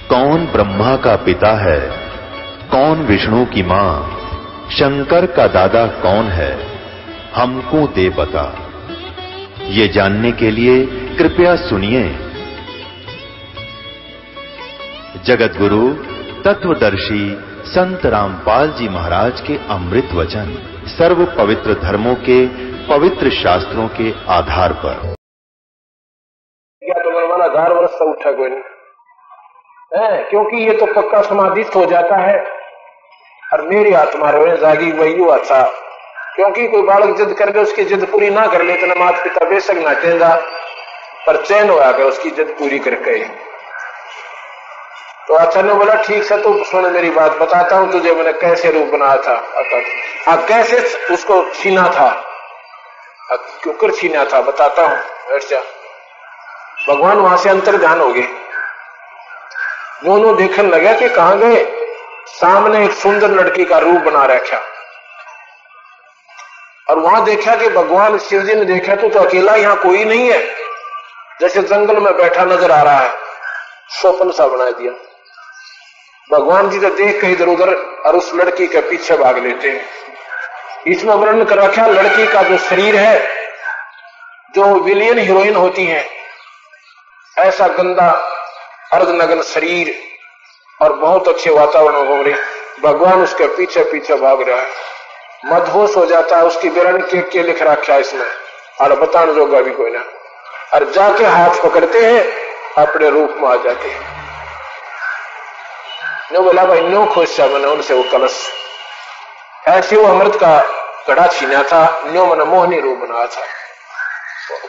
कौन ब्रह्मा का पिता है? कौन विष्णु की माँ? शंकर का दादा कौन है? हमको दे बता। ये जानने के लिए कृपया सुनिए। जगत गुरु तत्वदर्शी संत रामपाल जी महाराज के अमृत वचन सर्व पवित्र धर्मों के पवित्र शास्त्रों के आधार पर। क्या तो हज़ार वर्ष उठा कोई नहीं। है, क्योंकि ये तो पक्का समाधिस्थ हो जाता है। और मेरी आत्मा रोए, जागी वही हुआ था। क्योंकि कोई बालक जिद कर दे उसकी जिद पूरी ना कर ले तो माता पिता बेशक ना चेंजा पर चैन हो कर उसकी जिद पूरी करके तो अच्छा ने बोला, ठीक से तो सुन, मेरी बात बताता हूँ तुझे, मैंने कैसे रूप बनाया था। हाँ कैसे उसको छीना था? क्यों कर छीना था, बताता हूँ। भगवान वहाँ से अंतर ध्यान हो गए। दोनों देखने लगे कि कहा गए? सामने एक सुंदर लड़की का रूप बना रखा। और वहाँ देखा कि भगवान शिव जी ने देखा तो, तो अकेला यहाँ कोई नहीं है। जैसे जंगल में बैठा नज़र आ रहा है। स्वप्न सा बना दिया। भगवान जी तो देख के इधर उधर और उस लड़की के पीछे भाग लेते हैं। इसमें वर्णन कर रखा लड़की का जो शरीर है जो विलियन हीरोइन होती है ऐसा गंदा अर्धनगन शरीर और बहुत अच्छे वातावरण हो रहे। भगवान उसके पीछे पीछे भाग रहा है। मधोश हो जाता है उसकी बिरण के, के लिख रखा है इसमें और बताने जोगा भी कोई ना। और जाके हाथ पकड़ते हैं अपने रूप में आ जाते हैं। नो बोला भाई नो खुश था मैंने उनसे वो कलश। ऐसे वो अमृत का गढ़ा छीना था नो मैंने मोहनी रूप बनाया था।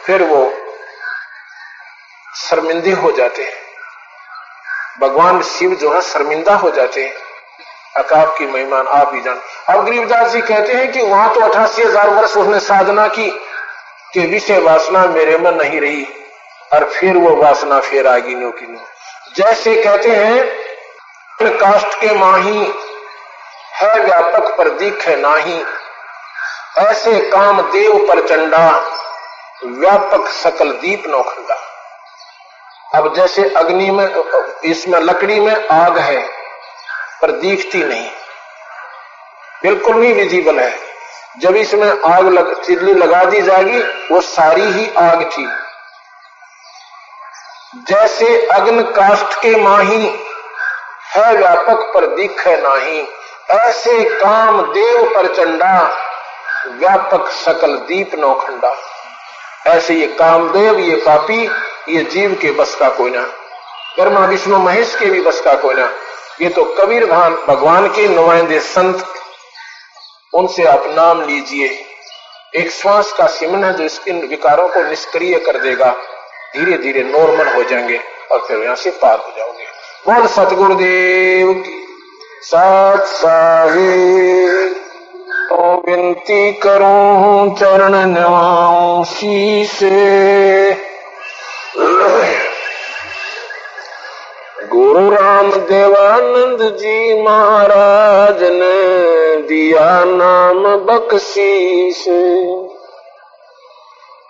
फिर वो शर्मिंदे हो जाते हैं। भगवान शिव जो है शर्मिंदा हो जाते हैं। अकाब की मेहमान आप ही जान। अब गरीबदास जी कहते हैं कि वहाँ तो अठासी हज़ार वर्ष उसने साधना की कि विषय वासना मेरे में नहीं रही, और फिर वो वासना फिर आगी नो की नो जैसे कहते हैं काष्ट के माही है व्यापक पर दीख है नाही। ऐसे काम देव पर चंडा, व्यापक सकल दीप नौखंडा। अब जैसे अग्नि में, इसमें, लकड़ी में आग है, पर दिखती नहीं। बिल्कुल नहीं विजिबल है। जब इसमें आग लग चिल्ली लगा दी जाएगी, वो सारी ही आग थी। जैसे अग्न काष्ट के माही है व्यापक पर दिख है नाही, ऐसे काम देव पर चंडा, व्यापक सकल दीप नौखंडा। ऐसे ये कामदेव, ये पापी ये जीव के बस का कोई ना ब्रह्मा, विष्णु, महेश के भी बस का कोई ना ये तो कबीर भान भगवान के नुमाइंदे संत। उनसे आप नाम लीजिए। एक श्वास का सिमन है जो इन विकारों को निष्क्रिय कर देगा। धीरे धीरे नॉर्मल हो जाएँगे और फिर यहाँ से पार हो जाओगे। बोल सतगुरुदेव की। सात साहे तो विनती करूँ चरण नवाऊं से। गुरु राम देवानंद जी महाराज ने दिया नाम बख्शीश।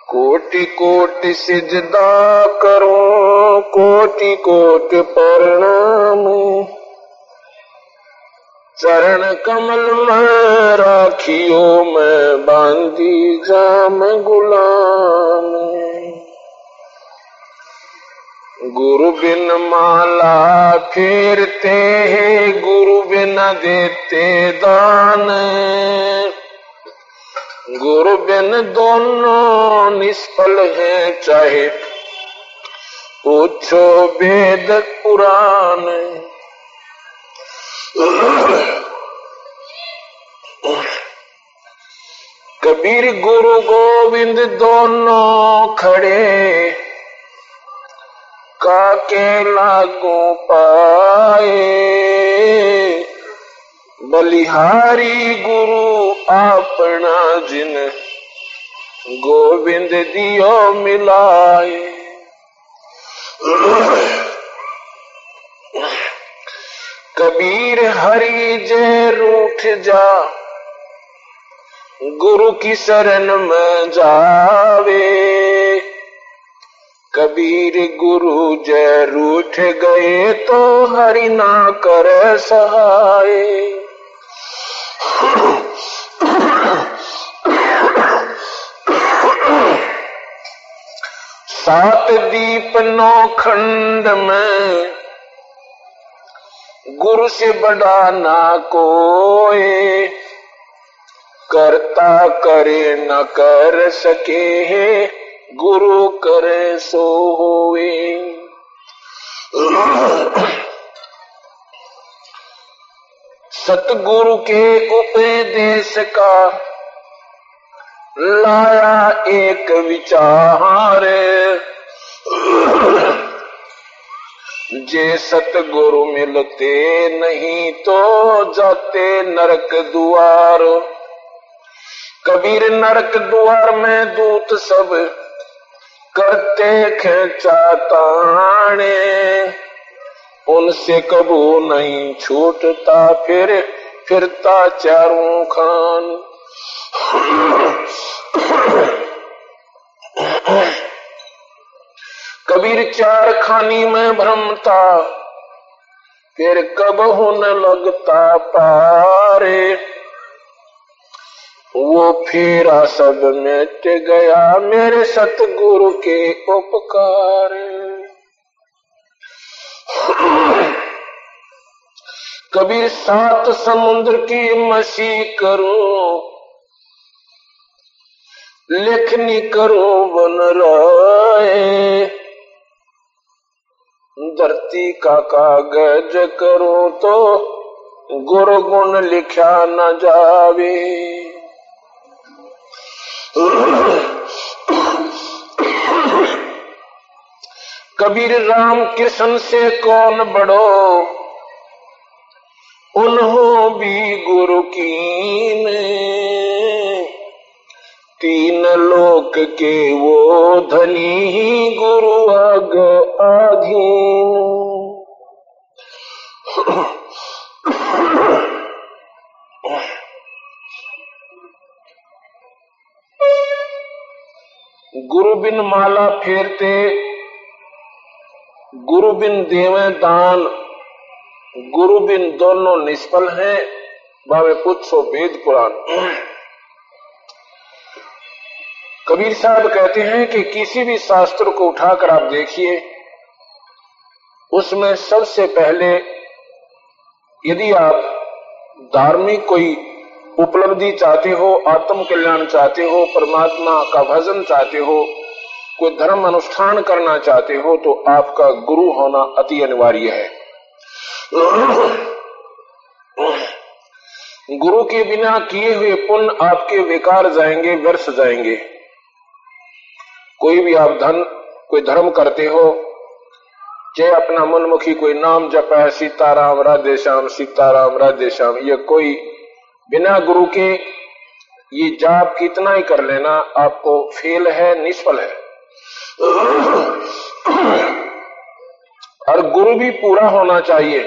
कोटि कोटि सिजदा करो, कोटि कोटि प्रणाम चरण कमल में राखियो, मैं बांधी जाम गुलाम। गुरु बिन माला फेरते हैं, गुरु बिन देते दान। गुरु बिन दोनों निष्फल है, चाहे पूछो वेद पुराण। कबीर गुरु गोविंद दोनों खड़े काके लागू पाए। बलिहारी गुरु अपना जिन गोविंद दियो मिलाए। कबीर हरि जय रूठ जा, गुरु की शरण में जावे। कबीर गुरु जय रूठ गए तो हरि ना कर सहाय। सात दीप नौ खंड में गुरु से बड़ा ना कोई करता करे न कर सके। गुरु करे सो होवे सतगुरु के उपदेश का लाया एक विचार। जे सतगुरु मिलते नहीं तो जाते नरक द्वार कबीर नरक द्वार में दूत सब करते खेचा ताने। उनसे कबू नहीं छूटता, फिर फिरता चारों खान। कबीर चार खानी में भ्रमता, फिर कब हुन लगता पारे। वो फेरा सब मिट गया मेरे सतगुरु के उपकार। कबीर सात समुद्र की मसी करूँ, लेखनी करो बन रहे। धरती का कागज़ करो तो गुरु गुण लिखा न जावे। कबीर राम कृष्ण से कौन बड़ो? उन्हों भी गुरु की तीन लोक के वो धनी ही गुरु अग आधीन। गुरु बिन माला फेरते, गुरु बिन देवे दान, गुरु बिन दोनों निष्फल हैं, बावे पूछो वेद पुराण। कबीर साहब कहते हैं कि किसी भी शास्त्र को उठाकर आप देखिए, उसमें सबसे पहले यदि आप धार्मिक कोई उपलब्धि चाहते हो आत्म कल्याण चाहते हो, परमात्मा का भजन चाहते हो, कोई धर्म अनुष्ठान करना चाहते हो तो आपका गुरु होना अति अनिवार्य है। गुरु के बिना किए हुए पुण्य आपके विकार जाएँगे, व्यर्थ जाएँगे। कोई भी आप धन, कोई धर्म करते हो, चाहे अपना मनमुखी कोई नाम जप है सीताराम, राधे श्याम, सीताराम, राधे श्याम, ये कोई बिना गुरु के ये जाप कितना ही कर लेना, आपको फेल है, निष्फल है। और गुरु भी पूरा होना चाहिए।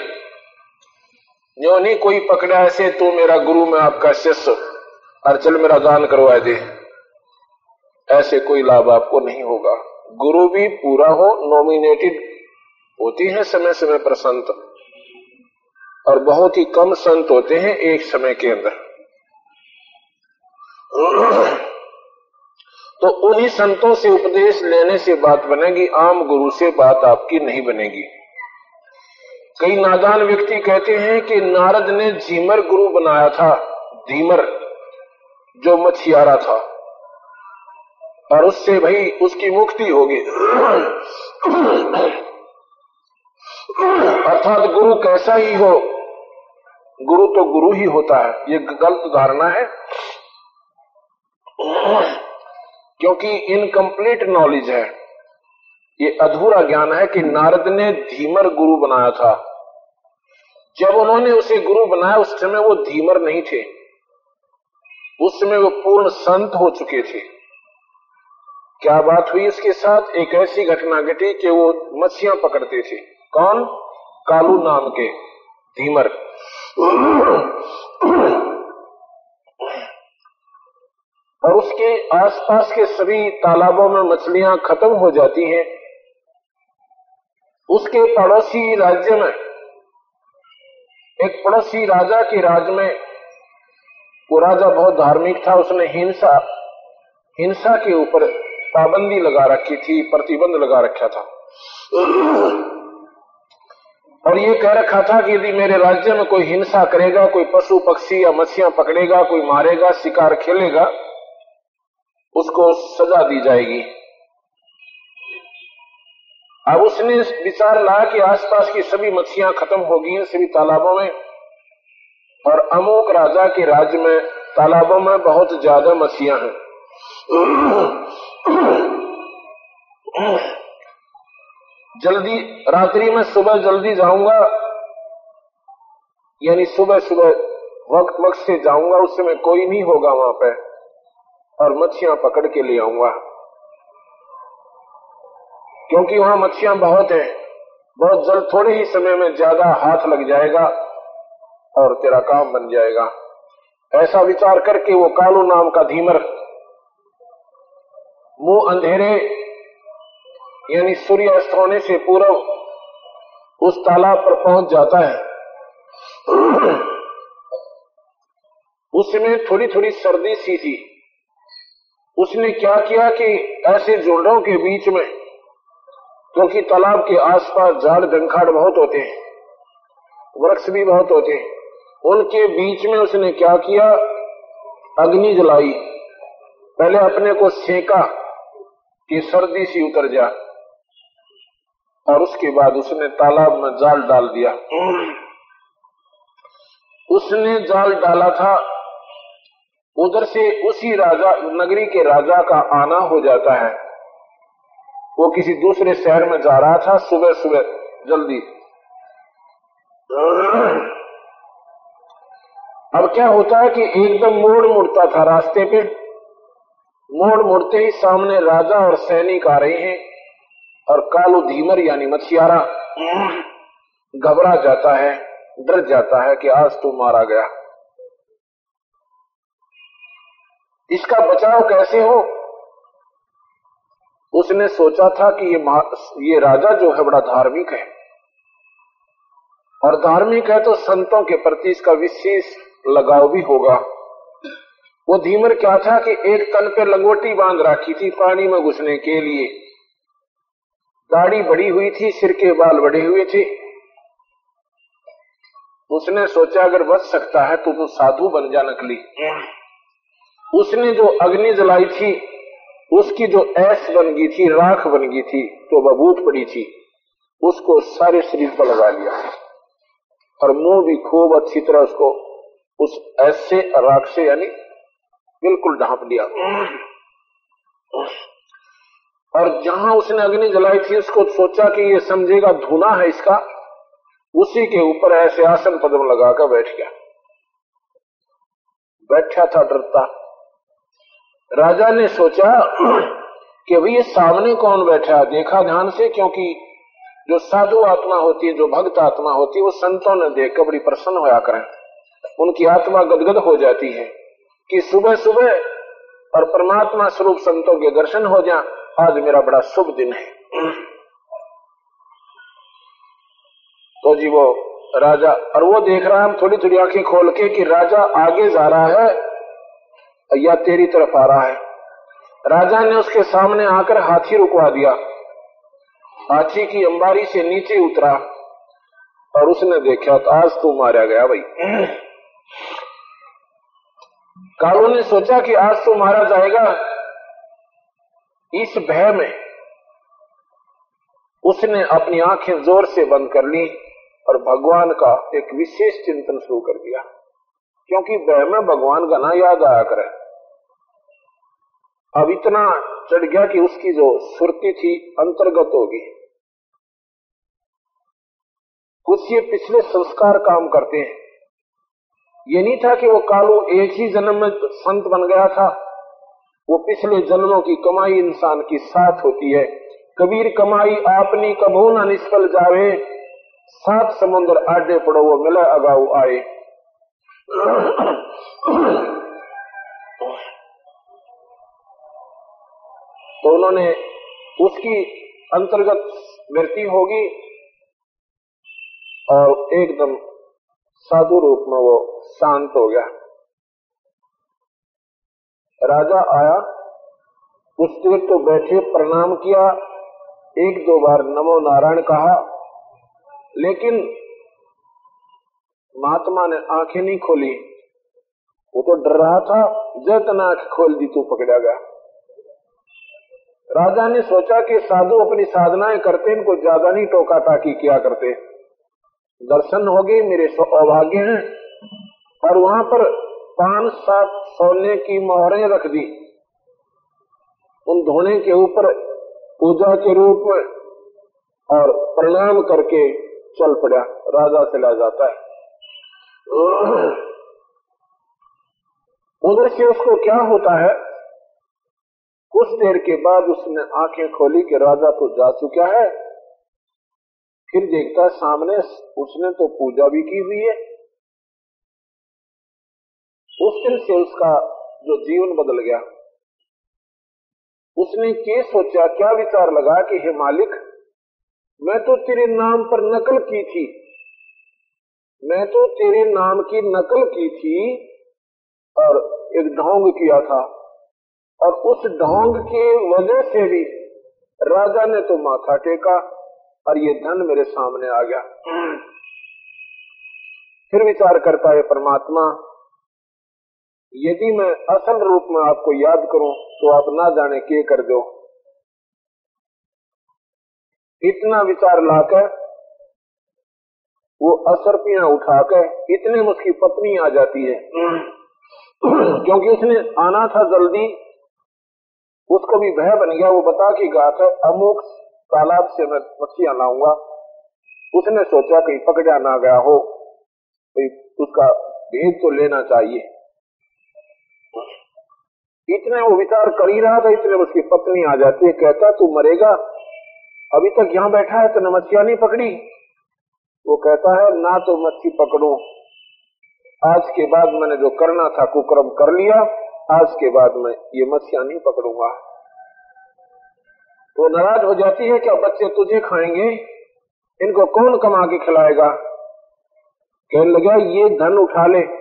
जो नहीं कोई पकड़ा ऐसे तो मेरा गुरु, में आपका शिष्य, और चल मेरा दान करवा दे। ऐसे कोई लाभ आपको नहीं होगा। गुरु भी पूरा हो नॉमिनेटेड होती है समय समय पर संत और बहुत ही कम संत होते हैं एक समय के अंदर। तो उन्हीं संतों से उपदेश लेने से बात बनेगी, आम गुरु से बात आपकी नहीं बनेगी। कई नादान व्यक्ति कहते हैं कि नारद ने झीमर गुरु बनाया था, धीमर, जो मछियारा था। और उससे भाई उसकी मुक्ति होगी। अर्थात गुरु कैसा ही हो गुरु तो गुरु ही होता है। ये गलत धारणा है। क्योंकि इनकम्प्लीट नॉलेज है। ये अधूरा ज्ञान है कि नारद ने धीमर गुरु बनाया था। जब उन्होंने उसे गुरु बनाया, उस समय वो धीमर नहीं थे। उस समय वो पूर्ण संत हो चुके थे। क्या बात हुई उसके साथ? एक ऐसी घटना घटी कि वो मछलियाँ पकड़ते थे। कौन? कालू नाम के धीमर। और उसके आसपास के सभी तालाबों में मछलियाँ खत्म हो जाती हैं। उसके पड़ोसी राज्य में, एक पड़ोसी राजा के राज में, वो राजा बहुत धार्मिक था, उसने हिंसा हिंसा के ऊपर पाबंदी लगा रखी थी, प्रतिबंध लगा रखा था। और ये कह रखा था कि यदि मेरे राज्य में कोई हिंसा करेगा, कोई पशु पक्षी या मछलियाँ पकड़ेगा, कोई मारेगा, शिकार खेलेगा, उसको सजा दी जाएगी। अब उसने विचार लाया कि आसपास की सभी मछलियाँ खत्म हो गई सभी तालाबों में, और अमोक राजा के राज्य में, तालाबों में बहुत ज़्यादा मछलियाँ हैं। जल्दी, रात्रि में सुबह जल्दी जाऊँगा, यानी सुबह सुबह वक्त वक्त से जाऊँगा उस समय कोई नहीं होगा वहाँ पे, और मच्छियाँ पकड़ के ले आऊँगा। क्योंकि वहाँ मच्छियाँ बहुत हैं, बहुत जल्द, थोड़े ही समय में ज़्यादा हाथ लग जाएगा, और तेरा काम बन जाएगा। ऐसा विचार करके वो कालू नाम का धीमर, मुँह अंधेरे यानी सूर्य अस्त होने से पूर्व उस तालाब पर पहुँच जाता है। उसमें थोड़ी थोड़ी सर्दी सी थी। उसने क्या किया कि ऐसे झुंडों के बीच में, क्योंकि तालाब के आसपास झाड़ जंखाड़ बहुत होते हैं, वृक्ष भी बहुत होते हैं, उनके बीच में उसने क्या किया? अग्नि जलाई। पहले अपने को सेका कि सर्दी सी उतर जा। और उसके बाद उसने तालाब में जाल डाल दिया। उसने जाल डाला था, उधर से उसी राजा, नगरी के राजा का आना हो जाता है। वो किसी दूसरे शहर में जा रहा था सुबह सुबह जल्दी। अब क्या होता है कि एकदम मोड़ मुड़ता था रास्ते पे। मोड़ मुड़ते ही सामने राजा और सैनिक आ रहे हैं। और कालू धीमर यानी मछियारा घबरा जाता है, डर जाता है कि आज तू मारा गया। इसका बचाव कैसे हो? उसने सोचा था कि ये ये राजा जो है बड़ा धार्मिक है। और धार्मिक है तो संतों के प्रति इसका विशेष लगाव भी होगा। वो धीमर क्या था कि एक तन पे लंगोटी बाँध रखी थी पानी में घुसने के लिए। दाढ़ी बड़ी हुई थी, सिर के बाल बड़े हुए थे। उसने सोचा, अगर बच सकता है तो तू साधु बन जा नकली। उसने जो अग्नि जलाई थी, उसकी जो ऐस बन गई थी, राख बन गई थी तो बबूत पड़ी थी। उसको सारे शरीर पर लगा लिया। और मुँह भी खूब अच्छी तरह उसको, उस ऐसे राख से यानी बिल्कुल ढांप दिया। और जहाँ उसने अग्नि जलाई थी, उसको सोचा कि ये समझेगा धुना है इसका, उसी के ऊपर ऐसे आसन पदम लगाकर बैठ गया। बैठा था डरता राजा ने सोचा कि अभी ये सामने कौन बैठा देखा ध्यान से, क्योंकि जो साधु आत्मा होती है, जो भक्त आत्मा होती है, वो संतों ने देख कर बड़ी प्रसन्न होया करें। उनकी आत्मा गदगद हो जाती है कि सुबह सुबह और परमात्मा स्वरूप संतों के दर्शन हो जाए। आज मेरा बड़ा शुभ दिन है। तो जी वो राजा, और वो देख रहा है, हम थोड़ी थोड़ी आँखें खोल के कि राजा आगे जा रहा है या तेरी तरफ़ आ रहा है। राजा ने उसके सामने आकर हाथी रुकवा दिया। हाथी की अंबारी से नीचे उतरा और उसने देखा तो आज तू मारा गया भाई। कालू ने सोचा कि आज तो मारा जाएगा इस भय में उसने अपनी आँखें ज़ोर से बंद कर ली और भगवान का एक विशेष चिंतन शुरू कर दिया। क्योंकि भय में भगवान का ना याद आया करे। अब इतना चढ़ गया कि उसकी जो सुरती थी अंतर्गत होगी। कुछ ये पिछले संस्कार काम करते हैं। ये नहीं था कि वो कालू एक ही जन्म में संत बन गया था। वो पिछले जन्मों की कमाई इंसान की साथ होती है। कबीर कमाई आपनी कबू न निष्फल जावे। सात समुद्र आडे पड़ो, वो मिला अगाऊ आए। तो उन्होंने उसकी अंतर्गत मृत्यु होगी और एकदम साधु रूप में वो शांत हो गया। राजा आया देर तो बैठे प्रणाम किया, एक दो बार नमो नारायण कहा, लेकिन महात्मा ने आँखें नहीं खोली। वो तो डर रहा था जैतना आँख खोल दी तो पकड़ा गया। राजा ने सोचा कि साधु अपनी साधनाएँ करते, इनको ज़्यादा नहीं टोका टाकी किया करते। दर्शन हो गए, मेरे सौभाग्य हैं, और वहाँ पर पाँच सात सोने की मोहरें रख दी। उन धोने के ऊपर पूजा के रूप में और प्रणाम करके चल पड़ा। राजा चला जाता है। उधर से उसको क्या होता है? कुछ देर के बाद उसने आँखें खोली कि राजा तो जा चुका है। फिर देखता है सामने उसने तो पूजा भी की हुई है। दिन से उसका जो जीवन बदल गया, उसने के सोचा, क्या विचार लगा कि, हे मालिक, मैं तो तेरे नाम पर नकल की थी। मैं तो तेरे नाम की नकल की थी और एक ढोंग किया था और उस ढोंग के वजह से भी राजा ने तो माथा टेका और ये धन मेरे सामने आ गया। फिर विचार करता है परमात्मा यदि मैं असल रूप में आपको याद करूँ तो आप ना जाने के कर दो। इतना विचार लाकर, वो असरपियाँ उठाकर, इतने में उसकी पत्नी आ जाती है। क्योंकि उसने आना था जल्दी, उसको भी भय बन गया। वो बता के गया था, अमुक तालाब से मैं मछलियाँ लाऊँगा। उसने सोचा, कहीं पकड़ा ना गया हो उसका भेद तो लेना चाहिए। इतने वो विचार कर ही रहा था, इतने उसकी पत्नी आ जाती है, कहता, तू मरेगा। अभी तक यहाँ बैठा है तो मछलियाँ नहीं पकड़ी? वो कहता है, ना तो मच्छी पकड़ू। आज के बाद मैंने जो करना था, कुक्रम कर लिया। आज के बाद मैं ये मछलियाँ नहीं पकड़ूँगा। तो नाराज़ हो जाती है, क्या बच्चे तुझे खाएँगे? इनको कौन कमा के खिलाएगा? कहने लगा, ये धन उठा ले।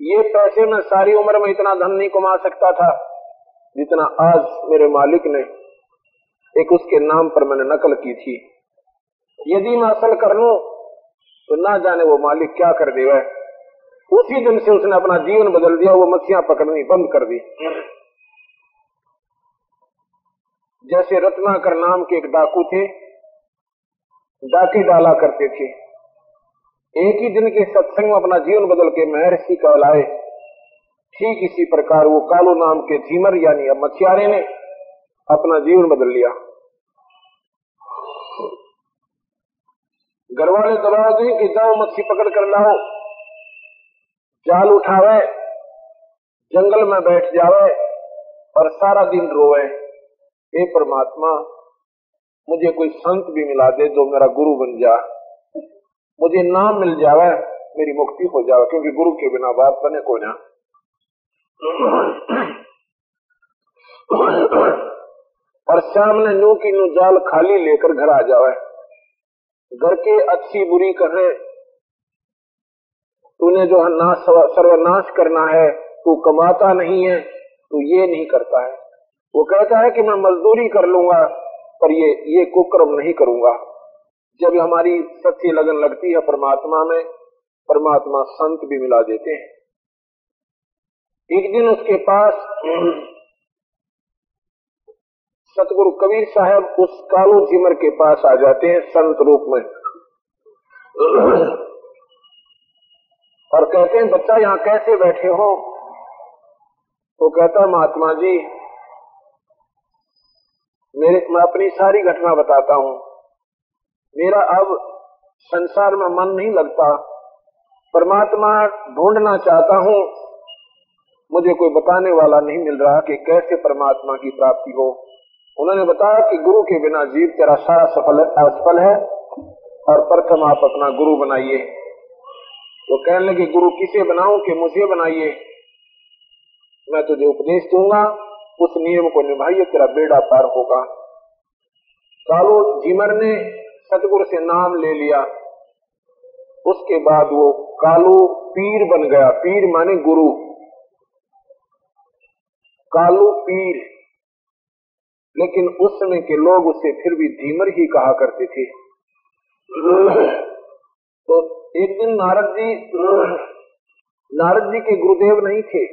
ये पैसे में सारी उम्र में इतना धन नहीं कमा सकता था, जितना आज मेरे मालिक ने एक उसके नाम पर मैंने नकल की थी। यदि मैं असल कर लू तो ना जाने वो मालिक क्या कर देगा। उसी दिन से उसने अपना जीवन बदल दिया, वो मछलियाँ पकड़नी बंद कर दी। जैसे रत्नाकर नाम के एक डाकू थे, डाकी डाला करते थे। एक ही दिन के सत्संग में अपना जीवन बदल के महर्षि कहलाए। ठीक इसी प्रकार वो कालू नाम के धीमर यानी मछियारे ने अपना जीवन बदल लिया। घर वाले दबाव दें कि जाओ मच्छी पकड़ कर लाओ। जाल उठावे, जंगल में बैठ जावे और सारा दिन रोवे हे परमात्मा, मुझे कोई संत भी मिला दे जो मेरा गुरु बन जा। मुझे नाम मिल जावे, मेरी मुक्ति हो जावे, क्योंकि गुरु के बिना बात बने को ना। और सामने नू की नू जाल खाली लेकर घर आ जावे। घर के अच्छी बुरी कहे, तूने जो नाश सर्वनाश करना है, तू कमाता नहीं है, तू ये नहीं करता है। वो कहता है कि मैं मजदूरी कर लूँगा, पर ये ये कुक्रम नहीं करूँगा। जब हमारी सच्ची लगन लगती है परमात्मा में, परमात्मा संत भी मिला देते हैं। एक दिन उसके पास सतगुरु कबीर साहब उस कालू झिमर के पास आ जाते हैं संत रूप में। और कहते हैं, बच्चा, यहाँ कैसे बैठे हो? तो कहता, महात्मा जी, मेरे, मैं अपनी सारी घटना बताता हूँ। मेरा अब संसार में मन नहीं लगता। परमात्मा ढूंढना चाहता हूँ। मुझे कोई बताने वाला नहीं मिल रहा कि कैसे परमात्मा की प्राप्ति हो। उन्होंने बताया कि गुरु के बिना जीव तेरा सारा सफल असफल है, और प्रथम आप अपना गुरु बनाइए। तो कहने लगे, गुरु किसे बनाऊँ कि मुझे बनाइए? मैं तुझे उपदेश दूँगा, उस नियम को निभाइए, तेरा बेड़ा पार होगा। कालो जीमर ने सतगुरु से नाम ले लिया। उसके बाद वो कालू पीर बन गया। पीर माने गुरु। कालू पीर। लेकिन उस समय के लोग उसे फिर भी धीमर ही कहा करते थे। तो एक दिन नारद जी नारद जी के गुरुदेव नहीं थे।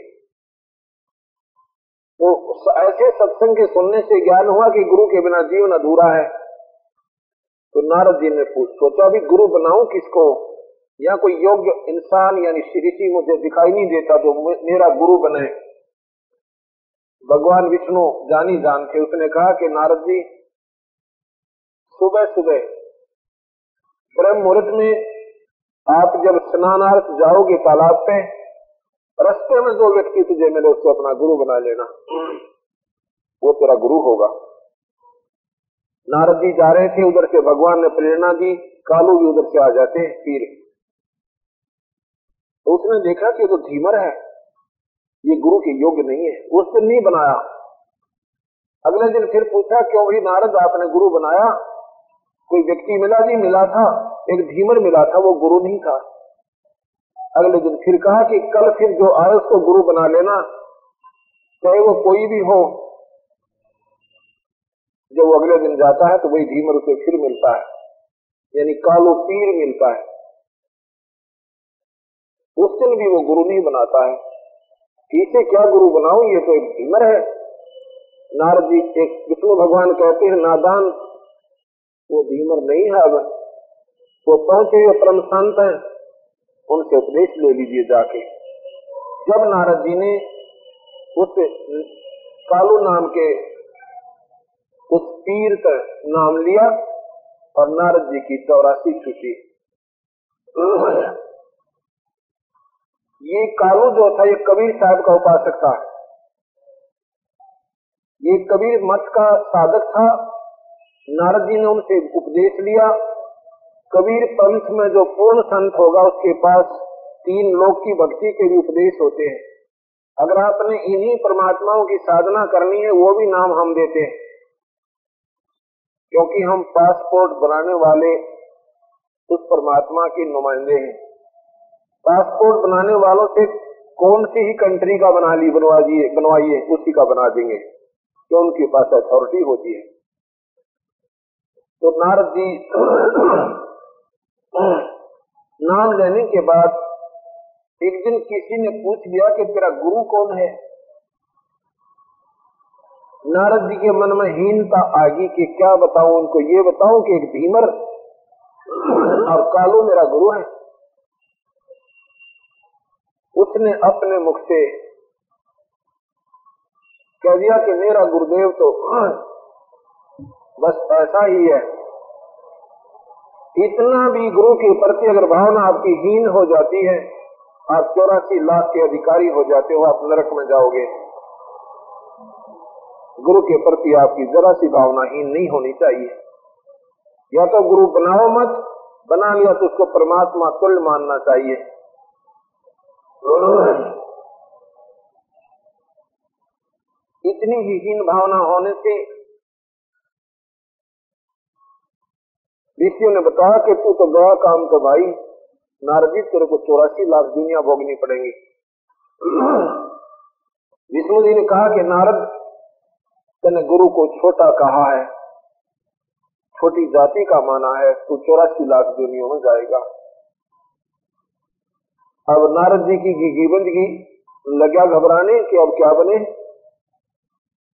तो ऐसे सत्संग के सुनने से ज्ञान हुआ कि गुरु के बिना जीवन अधूरा है। तो नारद जी ने पूछ सोचा अभी गुरु बनाऊँ किसको? या कोई योग्य इंसान यानी ऋषि मुझे दिखाई नहीं देता, जो मेरा गुरु बने? भगवान विष्णु जानी जान थे उसने कहा कि नारद जी सुबह सुबह ब्रह्म मुहूर्त में आप जब स्नानार्थ जाओगे तालाब पे, रस्ते में जो व्यक्ति तुझे मिले, उसको अपना गुरु बना लेना। वो तेरा गुरु होगा। नारद जी जा रहे थे, उधर से भगवान ने प्रेरणा दी, कालू भी उधर से आ जाते हैं, पीर। तो उसने देखा कि तो धीमर है, ये गुरु के योग्य नहीं है उस दिन नहीं बनाया। अगले दिन फिर पूछा, क्यों भाई नारद, आपने गुरु बनाया? कोई व्यक्ति मिला नहीं मिला था, एक धीमर मिला था, वो गुरु नहीं था। अगले दिन फिर कहा कि, कल फिर जो आए उसको गुरु बना लेना, चाहे वो कोई भी हो जब वो अगले दिन जाता है तो वही धीमर उसे फिर मिलता है। यानी कालो पीर मिलता है। उस दिन भी वो गुरु नहीं बनाता है। इसे क्या गुरु बनाऊ? ये तो एक भीमर है। नारद जी एक विष्णु भगवान कहते हैं, नादान, वो भीमर नहीं है अब। वो पहुँचे हुए परम संत है। उनसे उपदेश ले लीजिए जाके। जब नारद जी ने उस कालू नाम के उस पीर का नाम लिया और नारद जी की चौरासी छुटी ये कालू जो था, ये कबीर साहब का उपासक था। ये कबीर मत का साधक था। नारद जी ने उनसे उपदेश लिया। कबीर पंथ में जो पूर्ण संत होगा, उसके पास तीन लोक की भक्ति के भी उपदेश होते हैं। अगर आपने इन्हीं परमात्माओं की साधना करनी है, वो भी नाम हम देते हैं। क्योंकि हम पासपोर्ट बनाने वाले उस परमात्मा के नुमाइंदे हैं। पासपोर्ट बनाने वालों से कौन सी ही कंट्री का बना ली, बनवाइए बनवाइए, उसी का बना देंगे क्यों उनके पास अथॉरिटी होती है। तो नारद जी, नाम लेने के बाद एक दिन किसी ने पूछ लिया कि तेरा गुरु कौन है? नारद जी के मन में हीनता आ गई कि क्या बताऊँ उनको? ये बताऊँ कि एक भीमर और कालू मेरा गुरु है। उसने अपने मुख से कह दिया कि मेरा गुरुदेव तो बस ऐसा ही है। इतना भी गुरु के प्रति अगर भावना आपकी हीन हो जाती है, आप चौरासी लाख के अधिकारी हो जाते हो, आप नरक में जाओगे। गुरु के प्रति आपकी जरा सी भावना हीन नहीं होनी चाहिए। या तो गुरु बनाओ मत, बना लिया तो उसको परमात्मा तुल्य मानना चाहिए। इतनी ही हीन भावना होने से ऋषियों ने बताया कि तू तो गया काम का भाई, नारदी तेरे को चौरासी लाख दुनिया भोगनी पड़ेगी। विष्णु जी ने कहा कि नारद तेने गुरु को छोटा कहा है, छोटी जाति का माना है तो चौरासी लाख दुनिया में जाएगा। अब नारद जी की घी बंदगी लगा घबराने कि अब क्या बने?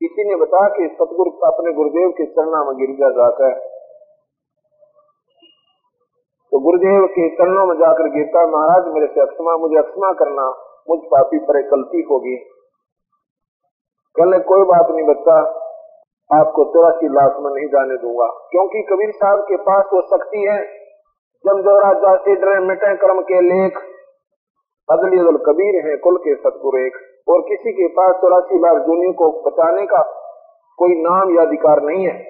किसी ने बताया कि सतगुरु अपने गुरुदेव के चरणा में गिर जाता है तो गुरुदेव के चरणों में जाकर गिरता महाराज, मेरे से अक्षमा, मुझे अक्षमा करना, मुझ पापी पर गलती होगी। कहने, कोई बात नहीं बच्चा, आपको चौरासी लाख में नहीं जाने दूँगा। क्योंकि कबीर साहब के पास वो शक्ति है जब जो राजा डरे मिटे कर्म के लेख। अदली अदल कबीर है, कुल के सतगुरु एक और किसी के पास चौरासी लाख जूनियों को बचाने का कोई नाम या अधिकार नहीं है।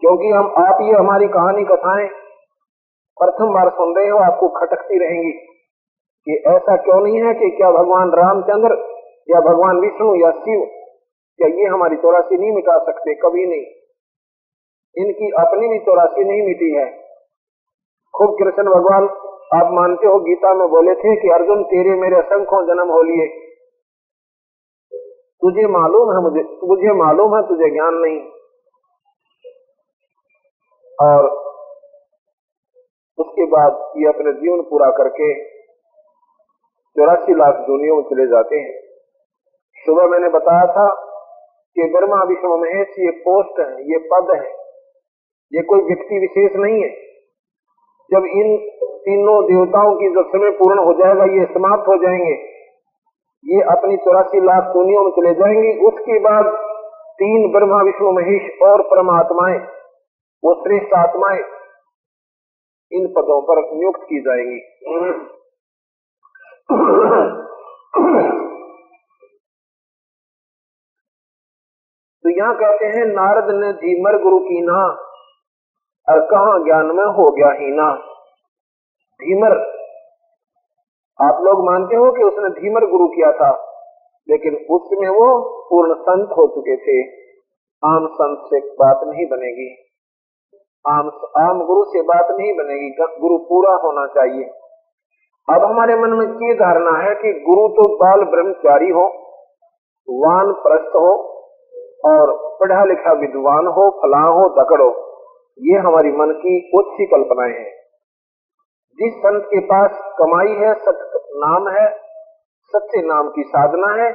क्योंकि हम, आप ये हमारी कहानी कथाएँ प्रथम बार सुन रहे हो, आपको खटकती रहेंगी कि ऐसा क्यों नहीं है कि क्या भगवान रामचंद्र या भगवान विष्णु या शिव क्या ये हमारी चौरासी नहीं मिटा सकते, कभी नहीं। इनकी अपनी भी चौरासी नहीं मिटी है। खूब कृष्ण भगवान, आप मानते हो, गीता में बोले थे कि अर्जुन, तेरे मेरे असंख्यों जन्म हो लिए। तुझे मालूम है मुझे मुझे मालूम है, तुझे ज्ञान नहीं। और उसके बाद ये अपने जीवन पूरा करके चौरासी लाख दुनिया में चले जाते हैं। सुबह मैंने बताया था कि ब्रह्मा विष्णु महेश ये पोस्ट है, ये पद है, ये कोई व्यक्ति विशेष नहीं है। जब इन तीनों देवताओं की जब समय पूर्ण हो जाएगा, ये समाप्त हो जाएँगे, ये अपनी चौरासी लाख दुनिया में चले जाएँगे, उसके बाद तीन ब्रह्मा विष्णु महेश और परमात्माएँ, वो श्रेष्ठ आत्माएँ इन पदों पर नियुक्त की जाएँगी। यहाँ कहते हैं, नारद ने धीमर गुरु की ना, और कहा ज्ञान में हो गया ही ना। धीमर, आप लोग मानते हो कि उसने धीमर गुरु किया था, लेकिन उसमें वो पूर्ण संत हो चुके थे। आम संत से बात नहीं बनेगी। आम आम गुरु से बात नहीं बनेगी। गुरु पूरा होना चाहिए। अब हमारे मन में ये धारणा है कि गुरु तो बाल ब्रह्मचारी हो, वान प्रस्त हो और पढ़ा लिखा विद्वान हो, फला हो दकड़ो ये हमारी मन की अच्छी कल्पनाएँ हैं। जिस संत के पास कमाई है सत्य नाम है, सच्चे नाम की साधना है,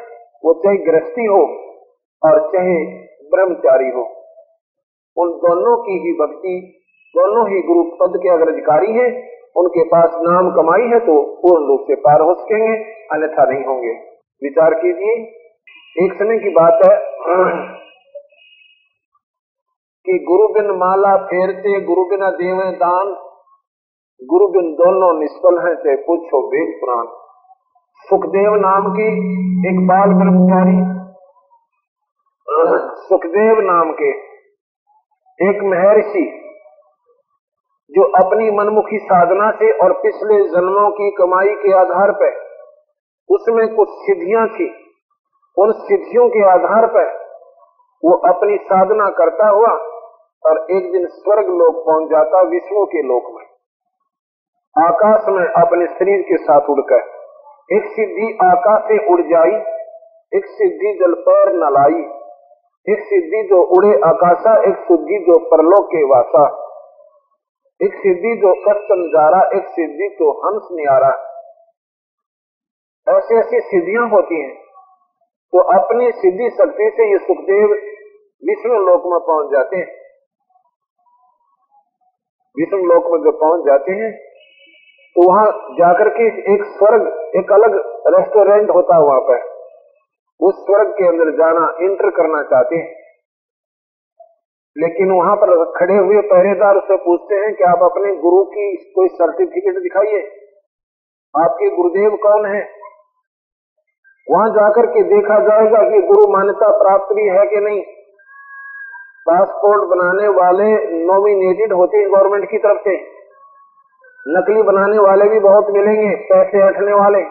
वो चाहे गृहस्थी हो और चाहे ब्रह्मचारी हो, उन दोनों की ही भक्ति, दोनों ही गुरु पद के अगर अधिकारी हैं, उनके पास नाम कमाई है तो पूर्ण रूप से पार हो सकेंगे, अन्यथा नहीं होंगे। विचार कीजिए एक समय की बात है कि गुरु बिन माला फेरते, गुरु बिना देवे दान, गुरु बिन दोनों निष्फल है से पूछो वेद पुराण। सुखदेव नाम की एक बाल ब्रह्मचारी, सुखदेव नाम के एक महर्षि, जो अपनी मनमुखी साधना से और पिछले जन्मों की कमाई के आधार पर उसमें कुछ सिद्धियाँ थी। उन सिद्धियों के आधार पर वो अपनी साधना करता हुआ और एक दिन स्वर्ग लोक पहुँच जाता विष्णु के लोक में। आकाश में अपने शरीर के साथ उड़कर एक सिद्धि आकाश से उड़ जाई, एक सिद्धि जल पर न लाई, एक सिद्धि जो उड़े आकाशा, एक सिद्धि जो परलोक के वासा, एक सिद्धि जो कस्तन जारा एक सिद्धि जो हंस नियारा ऐसी ऐसी सिद्धियाँ होती हैं तो अपनी सिद्धि शक्ति से ये सुखदेव विष्णु लोक में पहुँच जाते हैं। विष्णु लोक में जब पहुँच जाते हैं तो वहाँ जाकर के एक स्वर्ग, एक अलग रेस्टोरेंट होता है वहाँ पर। उस स्वर्ग के अंदर जाना इंटर करना चाहते हैं। लेकिन वहाँ पर खड़े हुए पहरेदार उससे पूछते हैं कि आप अपने गुरु की कोई सर्टिफिकेट दिखाइए। आपके गुरुदेव कौन है? वहाँ जाकर के देखा जाएगा कि गुरु मान्यता प्राप्त भी है कि नहीं। पासपोर्ट बनाने वाले नॉमिनेटेड होते हैं गवर्नमेंट की तरफ़ से। नकली बनाने वाले भी बहुत मिलेंगे, पैसे हटने वाले।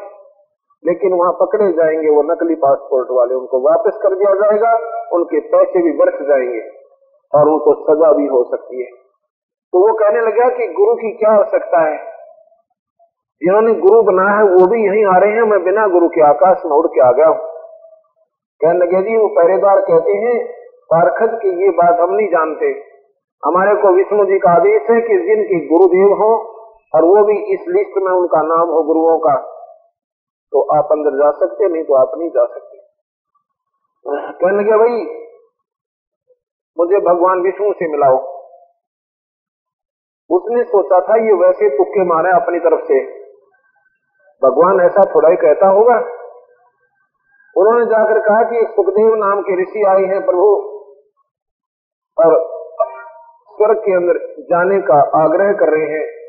लेकिन वहाँ पकड़े जाएँगे वो नकली पासपोर्ट वाले, उनको वापस कर दिया जाएगा, उनके पैसे भी बढ़ जाएँगे और उनको सजा भी हो सकती है। तो वो कहने लगा कि गुरु की क्या आवश्यकता है? जिन्होंने गुरु बनाया है, वो भी यहीं आ रहे हैं, मैं बिना गुरु के आकाश में उड़ के आ गया हूँ। कहने लगे, जी, वो पहरेदार कहते हैं पारखद की ये बात हम नहीं जानते। हमारे को विष्णु जी का आदेश है कि जिनके गुरुदेव हो, और वो भी इस लिस्ट में उनका नाम हो गुरुओं का। तो आप अंदर जा सकते, नहीं तो आप नहीं जा सकते। कहने लगे, भाई, मुझे भगवान विष्णु से मिलाओ। उसने सोचा था, ये वैसे तुक्के मारे अपनी तरफ़ से। भगवान ऐसा थोड़ा ही कहता होगा। उन्होंने जाकर कहा कि सुखदेव नाम के ऋषि आए हैं प्रभु। और स्वर्ग के अंदर जाने का आग्रह कर रहे हैं।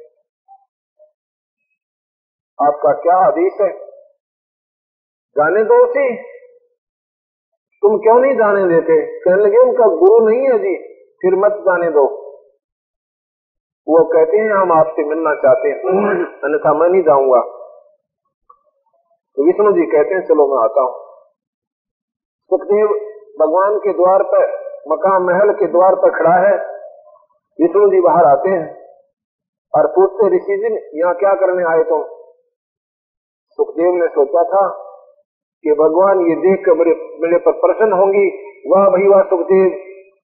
आपका क्या आदेश है? जाने दो उसे। तुम क्यों नहीं जाने देते? कहने लगे, उनका गुरु नहीं है जी, फिर मत जाने दो। वो कहते हैं, हम आपसे मिलना चाहते हैं। अन्यथा मैं नहीं जाऊँगा। तो विष्णु जी कहते हैं, चलो मैं आता हूँ। सुखदेव भगवान के द्वार पर, मकान महल के द्वार पर खड़ा है। विष्णु जी बाहर आते हैं और पूछते ऋषि जी, यहाँ क्या करने आए तुम? सुखदेव ने सोचा था कि भगवान ये देख कर मेरे मेरे पर प्रसन्न होंगी। वाह भाई, वाह सुखदेव,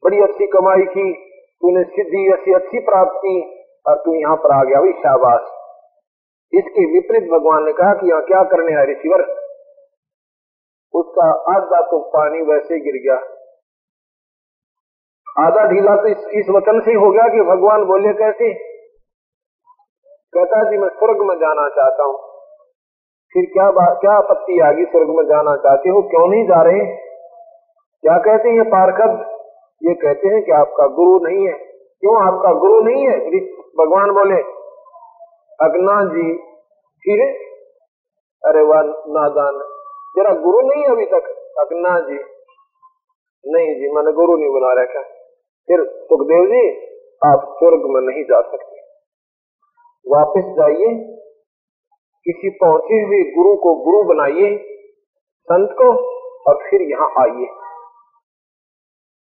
बड़ी अच्छी कमाई की। तूने सिद्धि ऐसी अच्छी प्राप्त की और तू यहाँ पर आ गया। भाई, शाबाश। इसके विपरीत भगवान ने कहा कि यहाँ क्या करने आए ऋषिवर उसका आधा तो पानी वैसे गिर गया। आधा ढीला तो इस, इस वचन से हो गया कि भगवान बोले कैसे? कहता जी मैं स्वर्ग में जाना चाहता हूँ। फिर क्या बात क्या आपत्ति आ गई स्वर्ग में जाना चाहते हो? क्यों नहीं जा रहे? क्या कहते हैं पार्षद ये कहते हैं कि आपका गुरु नहीं है। क्यों आपका गुरु नहीं है? भगवान बोले अग्ना जी फिर अरे वाह, नादान। जरा गुरु नहीं अभी तक? अग्ना जी। नहीं जी, मैंने गुरु नहीं बना रखा। फिर सुखदेव जी, आप स्वर्ग में नहीं जा सकते। वापस जाइए। किसी पहुँचे हुए गुरु को गुरु बनाइए, संत को, और फिर यहाँ आइए।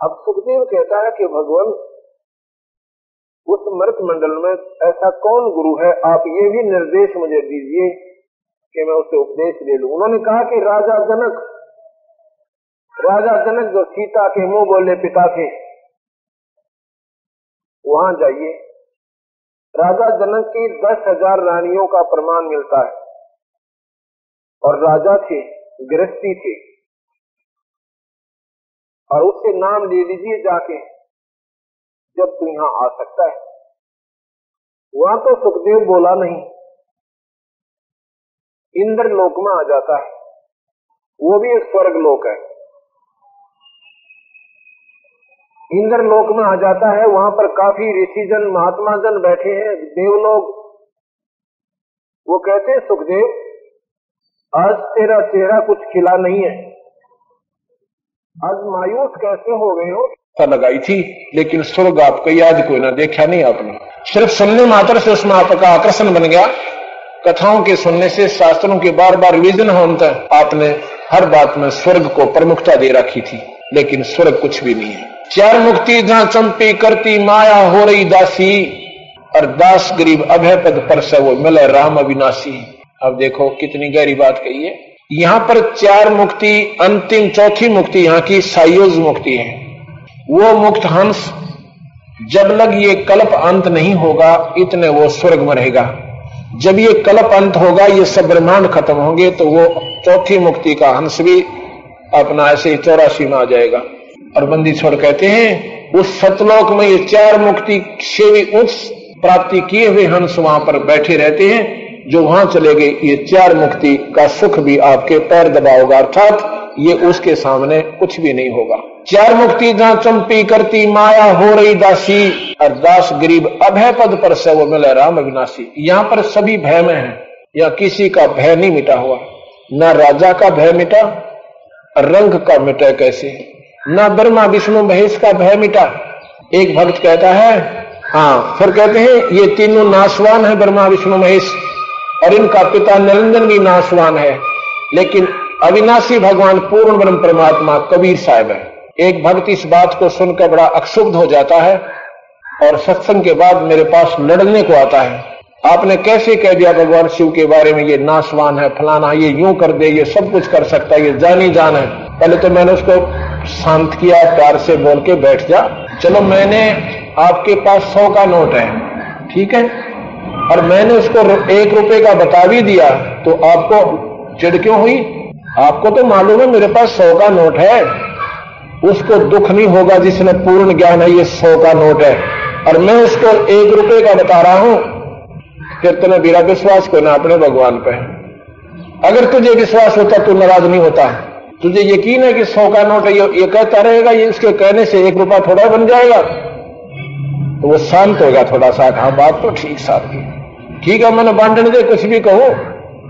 अब सुखदेव कहता है कि भगवान उस मृत मंडल में ऐसा कौन गुरु है? आप ये भी निर्देश मुझे दीजिए कि मैं उसे उपदेश ले लू उन्होंने कहा कि राजा जनक राजा जनक जो सीता के मुँह बोले पिता थे वहाँ जाइए। राजा जनक की दस हज़ार रानियों का प्रमाण मिलता है। और राजा थे, गृहस्थी थे। और उससे नाम ले लीजिए जाके। जब तू यहाँ आ सकता है। वहाँ तो सुखदेव बोला नहीं। इंद्र लोक में आ जाता है। वो भी एक स्वर्ग लोक है। इंद्र लोक में आ जाता है। वहाँ पर काफ़ी ऋषिजन महात्मा जन बैठे हैं देवलोग वो कहते हैं, सुखदेव, आज तेरा चेहरा कुछ खिला नहीं है। आज मायूस कैसे हो गए हो? लगाई थी, लेकिन स्वर्ग आपको याद कोई ना देखा नहीं आपने। सिर्फ़ सुनने मात्र से उसमें आपका आकर्षण बन गया। कथाओं के सुनने से, शास्त्रों के बार बार रिविजन होने तक आपने हर बात में स्वर्ग को प्रमुखता दे रखी थी, लेकिन स्वर्ग कुछ भी नहीं है। चार मुक्ति जहाँ चंपी करती, माया हो रही दासी। और दास गरीब अभय पद पर से वो मिले राम अविनाशी। अब देखो, कितनी गहरी बात कही है। यहाँ पर चार मुक्ति, अंतिम चौथी मुक्ति यहाँ की सायोज मुक्ति है। वो मुक्त हंस, जब लग ये कल्प अंत नहीं होगा, इतने वो स्वर्ग में रहेगा। जब ये कल्प अंत होगा, ये सब ब्रह्मांड खत्म होंगे तो वो चौथी मुक्ति का हंस भी अपना ऐसे चौरासी में आ जाएगा। और बंदी छोड़ कहते हैं, उस सतलोक में ये चार मुक्ति से भी उच्च प्राप्ति किए हुए हंस वहाँ पर बैठे रहते हैं, जो वहाँ चले गए। ये चार मुक्ति का सुख भी आपके पैर दबाओगा, अर्थात ये उसके सामने कुछ भी नहीं होगा। चार मुक्ति जहाँ चंपी करती माया हो रही दासी। और दास गरीब अभय पद पर से वो मिले राम अविनाशी। यहाँ पर सभी भय में है, या किसी का भय नहीं मिटा हुआ। न राजा का भय मिटा, रंग का मिटा कैसे? न ब्रह्मा, विष्णु, महेश का भय मिटा। एक भक्त कहता है हाँ फिर कहते हैं, ये तीनों नाशवान है ब्रह्मा, विष्णु, महेश, और इनका पिता निरंजन भी नाशवान है। लेकिन अविनाशी भगवान पूर्ण ब्रह्म परमात्मा कबीर साहब है। एक भक्त इस बात को सुनकर बड़ा अक्षुब्ध हो जाता है और सत्संग के बाद मेरे पास लड़ने को आता है। आपने कैसे कह दिया भगवान शिव के बारे में, ये नाशवान है, फलाना ये यूँ कर दे, ये सब कुछ कर सकता है, ये जानी जान है। पहले तो मैंने उसको शांत किया, प्यार से बोल के बैठ जा। चलो मैंने आपके पास सौ का नोट है, ठीक है? और मैंने उसको एक रुपए का बता भी दिया तो आपको चिड़ क्यों हुई? आपको तो मालूम है मेरे पास सौ का नोट है। उसको दुख नहीं होगा जिसने पूर्ण ज्ञान है, ये सौ का नोट है। और मैं उसको एक रुपए का बता रहा हूँ फिर तुम्हें मेरा विश्वास को ना अपने भगवान पे अगर तुझे विश्वास होता तो नाराज़ नहीं होता। तुझे यकीन है कि सौ का नोट है, ये ये कहता रहेगा, ये इसके कहने से एक रुपया थोड़ा बन जाएगा। तो वो शांत होगा थोड़ा सा हाँ बात तो ठीक साथ की। ठीक है, मैंने बांटने दे, कुछ भी कहूँ,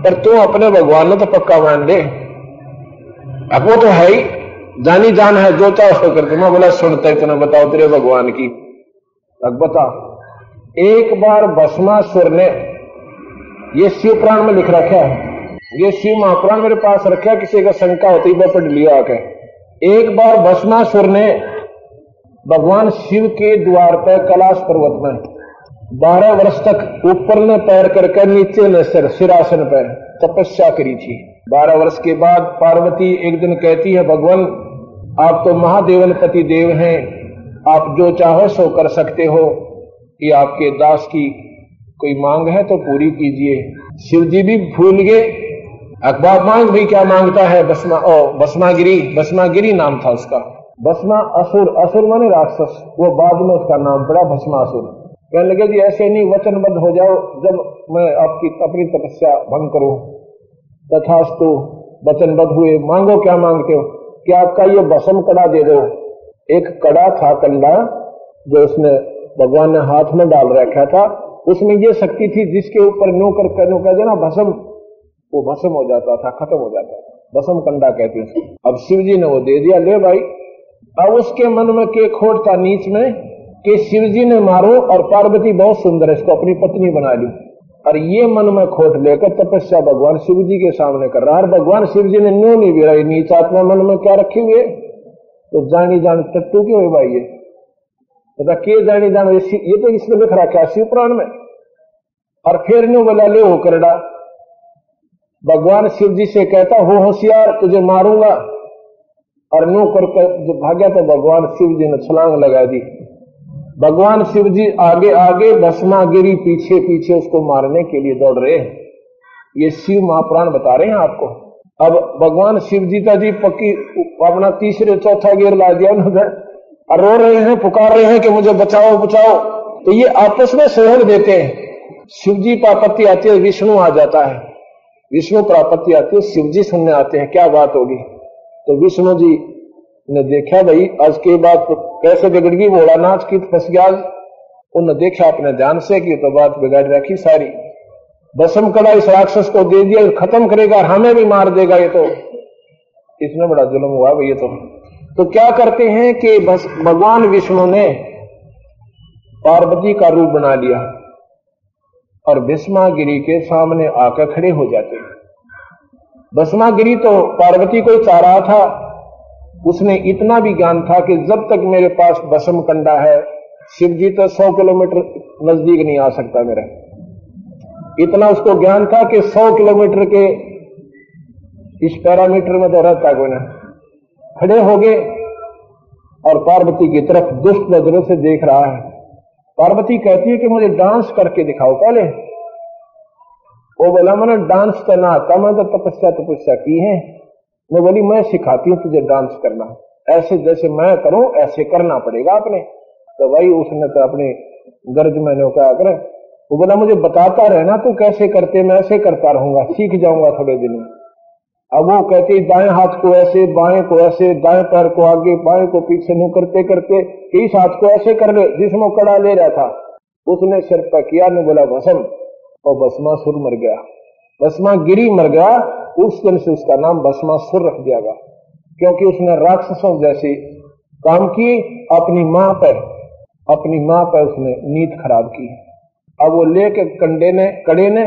पर तू अपने भगवान ने तो पक्का मान ले अब वो तो है ही। जानी जान है, जो चाहो करके मैं बोला सुनते तुम्हें बताओ, तेरे भगवान की। अब बता एक बार भस्मासुर ने ये शिव प्राण में लिख रखा है। ये शिव महापुराण मेरे पास रखा किसी का शंका होती वह पढ़ लिया आकर एक बार भस्मासुर ने भगवान शिव के द्वार पर कैलाश पर्वत में बारह वर्ष तक ऊपर ने पैर करके नीचे ने सिर सिरासन पर तपस्या करी थी। बारह वर्ष के बाद पार्वती एक दिन कहती है, भगवान आप तो महादेवन पति देव हैं। आप जो चाहो सो कर सकते हो। कि आपके दास की कोई मांग है तो पूरी कीजिए। शिव जी भी भूल गए। अखबार मांग भी क्या माँगता है? बसमा ओ बसमागिरी बसमागिरी नाम था उसका। भस्मा असुर असुर माने राक्षस। वो बाद में उसका नाम पड़ा भस्मासुर। कहने लगे, जी, ऐसे नहीं, वचनबद्ध हो जाओ। जब मैं आपकी अपनी तपस्या भंग करूँ, तथास्तु वचनबद्ध हुए। मांगो क्या मांगते हो? क्या आपका ये भस्म कड़ा दे दो एक कड़ा था कंडा जो उसने भगवान ने हाथ में डाल रखा था। उसमें ये शक्ति थी जिसके ऊपर नो कर नो कह देना भस्म। वो भसम हो जाता था, खत्म हो जाता था। भस्म कंडा कहते हैं अब शिव जी ने वो दे दिया, ले भाई, अब उसके मन में के खोट था नीच में कि शिव जी ने मारो और पार्वती बहुत सुंदर है, इसको अपनी पत्नी बना ली। और ये मन में खोट लेकर तपस्या भगवान शिव जी के सामने कर रहा है। भगवान शिव जी ने न्यू नहीं रही नीच आत्मा मन में क्या रखे हुए तो जानी जान टट्टू क्यों हुए भाई ये? पता के जानी जान, ये तो इसमें लिख रहा क्या शिव पुराण में। और फिर न्यू बोला, ले हो करडा। भगवान शिव जी से कहता, हो होशियार, तुझे मारूँगा। और नो करके जो भाग्या तो भगवान शिव जी ने छलांग लगा दी। भगवान शिव जी आगे आगे भस्मागिरी पीछे पीछे उसको मारने के लिए दौड़ रहे हैं। ये शिव महापुराण बता रहे हैं आपको। अब भगवान शिव जी का जी पक्की, अपना तीसरे, चौथा गेर ला दिया उन्होंने। रो रहे हैं, पुकार रहे हैं कि मुझे बचाओ बचाओ। तो ये आपस में सहयोग देते हैं। शिव जी पर आपत्ति आती है, विष्णु आ जाता है। विष्णु पर आपत्ति आती है शिव जी सुनने आते हैं, क्या बात होगी। तो विष्णु जी ने देखा भाई, आज के बाद तो कैसे बिगड़ गई भोलानाथ की फंस गया। उन्होंने देखा अपने ध्यान से कि तो बात बिगाड़ रखी सारी। बसम कड़ा इस राक्षस को दे दिया, खत्म करेगा हमें भी मार देगा ये तो। इसमें बड़ा जुलम हुआ भाई ये तो। तो क्या करते हैं कि बस भगवान विष्णु ने पार्वती का रूप बना लिया और भीष्मागिरी के सामने आकर खड़े हो जाते हैं। भस्मागिरी तो पार्वती को चाह रहा था उसने इतना भी ज्ञान था कि जब तक मेरे पास बसम कंडा है शिव जी तो सौ किलोमीटर नज़दीक नहीं आ सकता मेरा। इतना उसको ज्ञान था कि सौ किलोमीटर के इस पैरामीटर में तो रहता कोई ना। खड़े हो गए और पार्वती की तरफ़ दुष्ट नज़रों से देख रहा है। पार्वती कहती है कि मुझे डांस करके दिखाओ पहले। वो बोला, मैंने डांस करना आता मैं तो तपस्या तपस्या की है। मैं बोली, मैं सिखाती हूँ तुझे डांस करना। ऐसे जैसे मैं करूँ, ऐसे करना पड़ेगा अपने। तो भाई उसने तो अपने गर्ज मैंने कहा कर वो बोला, मुझे बताता रहना, तू कैसे करते मैं ऐसे करता रहूँगा, सीख जाऊँगा थोड़े दिन में। अब वो कहते, दाएँ हाथ को ऐसे, बाएँ को ऐसे, दाएँ पैर को आगे, बाएँ को पीछे नु करते करते, इस हाथ को ऐसे कर ले, जिसमें कड़ा ले रहा था। उसने सिर पर किया ने बोला, भसम। और भस्मासुर मर गया। भस्मा गिरी मर गया उस दिन से उसका नाम भस्मासुर रख दिया गया। क्योंकि उसने राक्षसों जैसे काम की, अपनी माँ पर, अपनी माँ पर उसने नीत खराब की। अब वो लेके कंडे ने, कड़े ने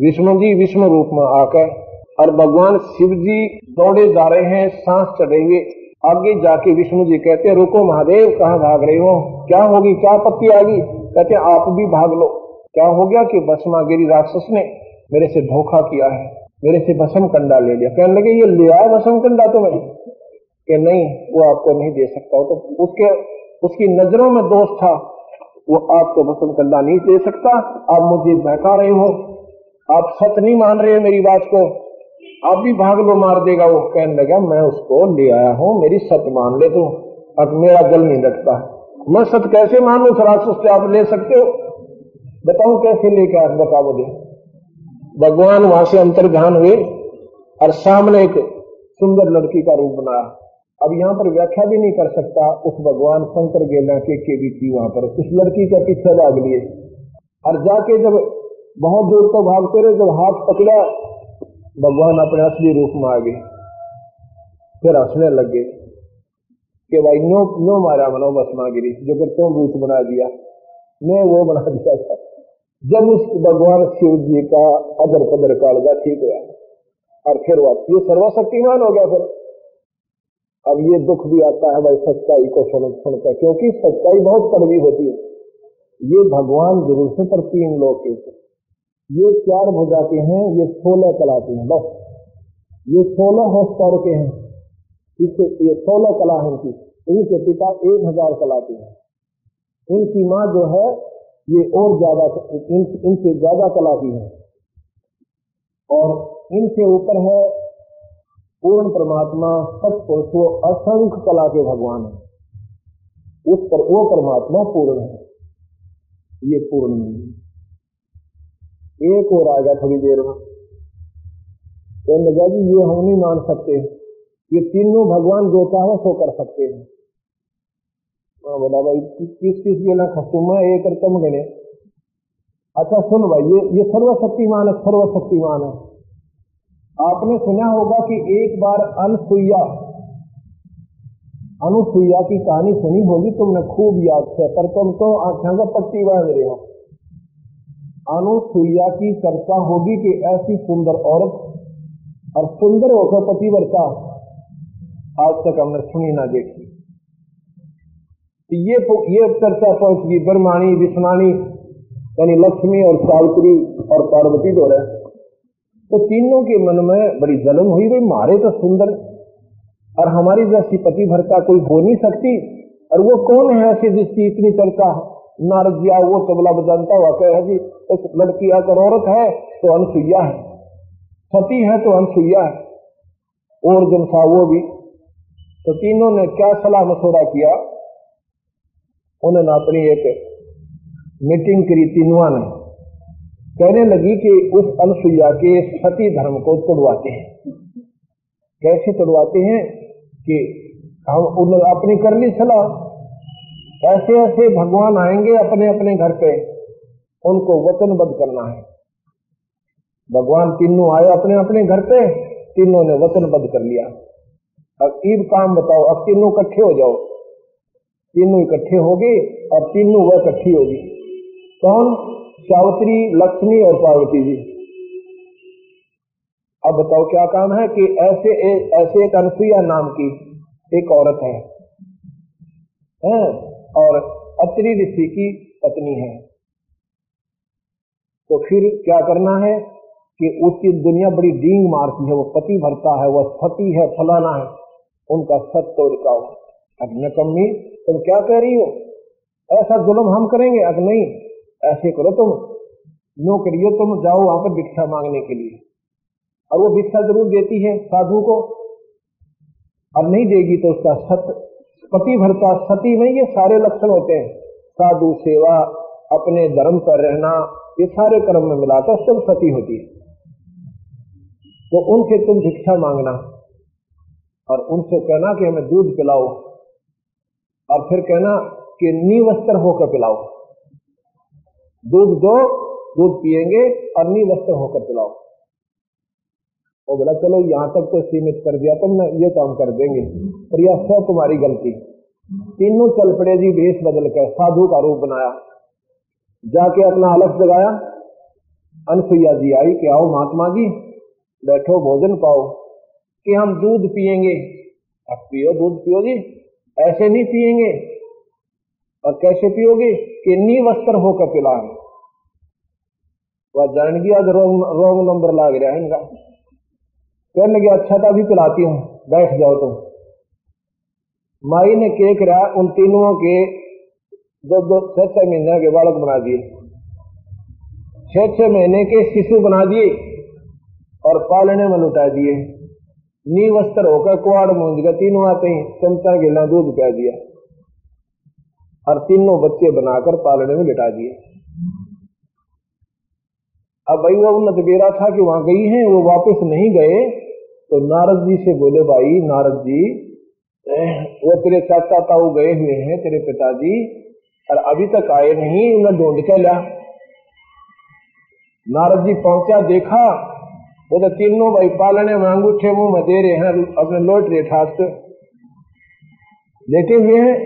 विष्णु जी विष्णु रूप में आकर और भगवान शिव जी दौड़े जा रहे हैं, सांस चढ़े हुए। आगे जाके विष्णु जी कहते हैं, रुको महादेव, कहाँ भाग रहे हो? क्या होगी? क्या पत्ती आ गई कहते आप भी भाग लो। क्या हो गया कि भस्मागिरी राक्षस ने मेरे से धोखा किया है? मेरे से भसम कंडा ले लिया। कहने लगे, ये ले आया भसम कंडा तुम्हें? कि नहीं, वो आपको नहीं दे सकता। तो उसके, उसकी नज़रों में दोष था। वो आपको भसम कंडा नहीं दे सकता। आप मुझे बहका रहे हो। आप सच नहीं मान रहे मेरी बात को। आप भी भाग लो, मार देगा वो। कहने लगा, मैं उसको ले आया हूँ। मेरी सत मान ले तो। अब मेरा गल नहीं लगता मैं सत कैसे मान लू? राक्षस से आप ले सकते हो। बताऊ कैसे लेके आए बता मुझे। भगवान वहाँ से अंतर ध्यान हुए और सामने एक सुंदर लड़की का रूप बनाया अब यहाँ पर व्याख्या भी नहीं कर सकता उस भगवान शंकर गेला के के भी थी वहाँ पर। उस लड़की का पीछे भाग लिए। और जाके जब बहुत दूर तो भागते रहे जब हाथ पकड़ा, भगवान अपने असली रूप में आ गए। फिर हंसने लग गए कि भाई नो नो मारा मनो, बस मागिरी। जो कि तुम रूप बना दिया। मैं वो बना दिया था। जब उस भगवान शिव जी का अदर पदर कालगा ठीक हुआ। और फिर वह ये सर्वशक्तिमान हो गया फिर। अब ये दुख भी आता है भाई सच्चाई को सुन, सुनकर, क्योंकि सच्चाई बहुत कड़वी होती है। ये भगवान ज़रूर से पर तीन लोग के ये चार भुजा के हैं, ये सोलह कला के हैं, बस। ये सोलह हौस पावर के हैं। इससे ये सोलह कला है इनकी। इनके पिता एक हज़ार कला के हैं। इनकी माँ जो है ये और ज़्यादा इन, इनसे ज़्यादा कला की है। और इनसे ऊपर है पूर्ण परमात्मा सत्पुरुष वो असंख्य कला के भगवान है। उस पर वो परमात्मा पूर्ण है। ये पूर्ण नहीं है। एक और आएगा थोड़ी देर में। कहने लगा जी ये हम नहीं मान सकते। ये तीनों भगवान जो चाहे सो कर सकते हाँ। बोला भाई, किस किस ना खसुमा एक तम गणे अच्छा सुन भाई, ये ये सर्वशक्तिमान है सर्वशक्तिमान है। आपने सुना होगा कि एक बार अनसुईया, अनुसुईया की कहानी सुनी होगी, तुमने खूब याद से पर तुम तो आख्या का पट्टी बाँध रहे हो। अनुसुईया की चर्चा होगी कि ऐसी सुंदर औरत और सुंदर होकर पतिव्रता आज तक हमने सुनी ना देखी। तो ये ये चर्चा पहुँच गई ब्रह्माणी विष्णानी यानी लक्ष्मी और सावित्री और पार्वती दो तो तीनों के मन में बड़ी जलन हुई, भाई, मारे तो सुंदर। और हमारी जैसी पति भरता कोई हो नहीं सकती। और वो कौन है ऐसी जिसकी इतनी चर्चा? नारद जी वो तबला बजानता हुआ कह, जी, उस लड़की अगर औरत है तो अनसुईया है। सती है तो अनसुईया है। और जन सा वो भी। तो तीनों ने क्या सलाह मशोरा किया? उन्होंने अपनी एक मीटिंग करी तीनों ने। कहने लगी कि उस अनुसुईया के सती धर्म को तोड़वाते हैं। कैसे तोड़वाते हैं कि हम उन्होंने अपनी कर ली सलाह। ऐसे ऐसे भगवान आएँगे अपने अपने घर पे, उनको वचनबद्ध करना है। भगवान तीनों आए अपने अपने घर पे, तीनों ने वचनबद्ध कर लिया। अब ईब काम बताओ, अब तीनों इकट्ठे हो जाओ। तीनों इकट्ठे होगी और तीनों वह इकट्ठी होगी। कौन? सावित्री लक्ष्मी और पार्वती जी। अब बताओ क्या काम है कि ऐसे ए, ऐसे एक अनसुईया नाम की एक औरत है, है? और अत्रि ऋषि की पत्नी है। तो फिर क्या करना है कि उसकी दुनिया बड़ी डींग मारती है वो पति भरता है वह सती है फलाना है उनका सत्य तो रिकाओ अब नकम्मी तुम क्या कह रही हो? ऐसा जुल्म हम करेंगे? अब नहीं। ऐसे करो तुम। नो करिए तुम, जाओ वहाँ पर भिक्षा मांगने के लिए। और वो भिक्षा ज़रूर देती है साधु को। अब नहीं देगी तो उसका सत, पति भरता सती में ये सारे लक्षण होते हैं। साधु सेवा, अपने धर्म पर रहना, ये सारे कर्म में मिलाकर सब सती होती है। तो उनसे तुम भिक्षा मांगना। और उनसे कहना कि हमें दूध पिलाओ। और फिर कहना कि नीवस्त्र होकर पिलाओ। दूध दो, दूध पिएँगे और वस्त्र होकर पिलाओ। वो बोला, चलो, यहाँ तक तो सीमित कर दिया तुम तुमने, ये काम कर देंगे। पर यह सब तुम्हारी गलती। तीनों चल पड़े जी वेश बदल कर साधु का रूप बनाया। जाके अपना अलग जगाया। अनसुईया जी आई, कि आओ महात्मा जी, बैठो, भोजन पाओ। कि हम दूध पिएँगे अब पियो, दूध पियो जी। ऐसे नहीं पिएँगे और कैसे पियोगे? कि नी वस्त्र होकर पिला है वह जान गया आज रोंग नंबर लाग रहा है इनका। कहने लगे अच्छा तो अभी पिलाती हूँ। बैठ जाओ तुम। माई ने के करा उन तीनों के दो दो, छह छह महीने के बालक बना दिए। छह छह महीने के शिशु बना दिए और पालने में लुटा दिए। नी वस्त्र होकर कुआड़ मूंज का तीनों आते ही, चमचा गिला दूध पिया दिया। और तीनों बच्चे बनाकर पालने में लिटा दिए। अब भाई वो उन्नत बेरा था कि वहाँ गई हैं, वो वापस नहीं गए तो नारद जी से बोले, भाई, नारद जी वो तेरे चाचा ताऊ गए हुए हैं, तेरे पिताजी, और अभी तक आए नहीं, उन्हें ढूंढ के लिया नारद जी पहुँचा, देखा वो तीनों भाई पालने में अंगूठे मुँह में दे रहे हैं अपने लौट रहे लेटे हुए हैं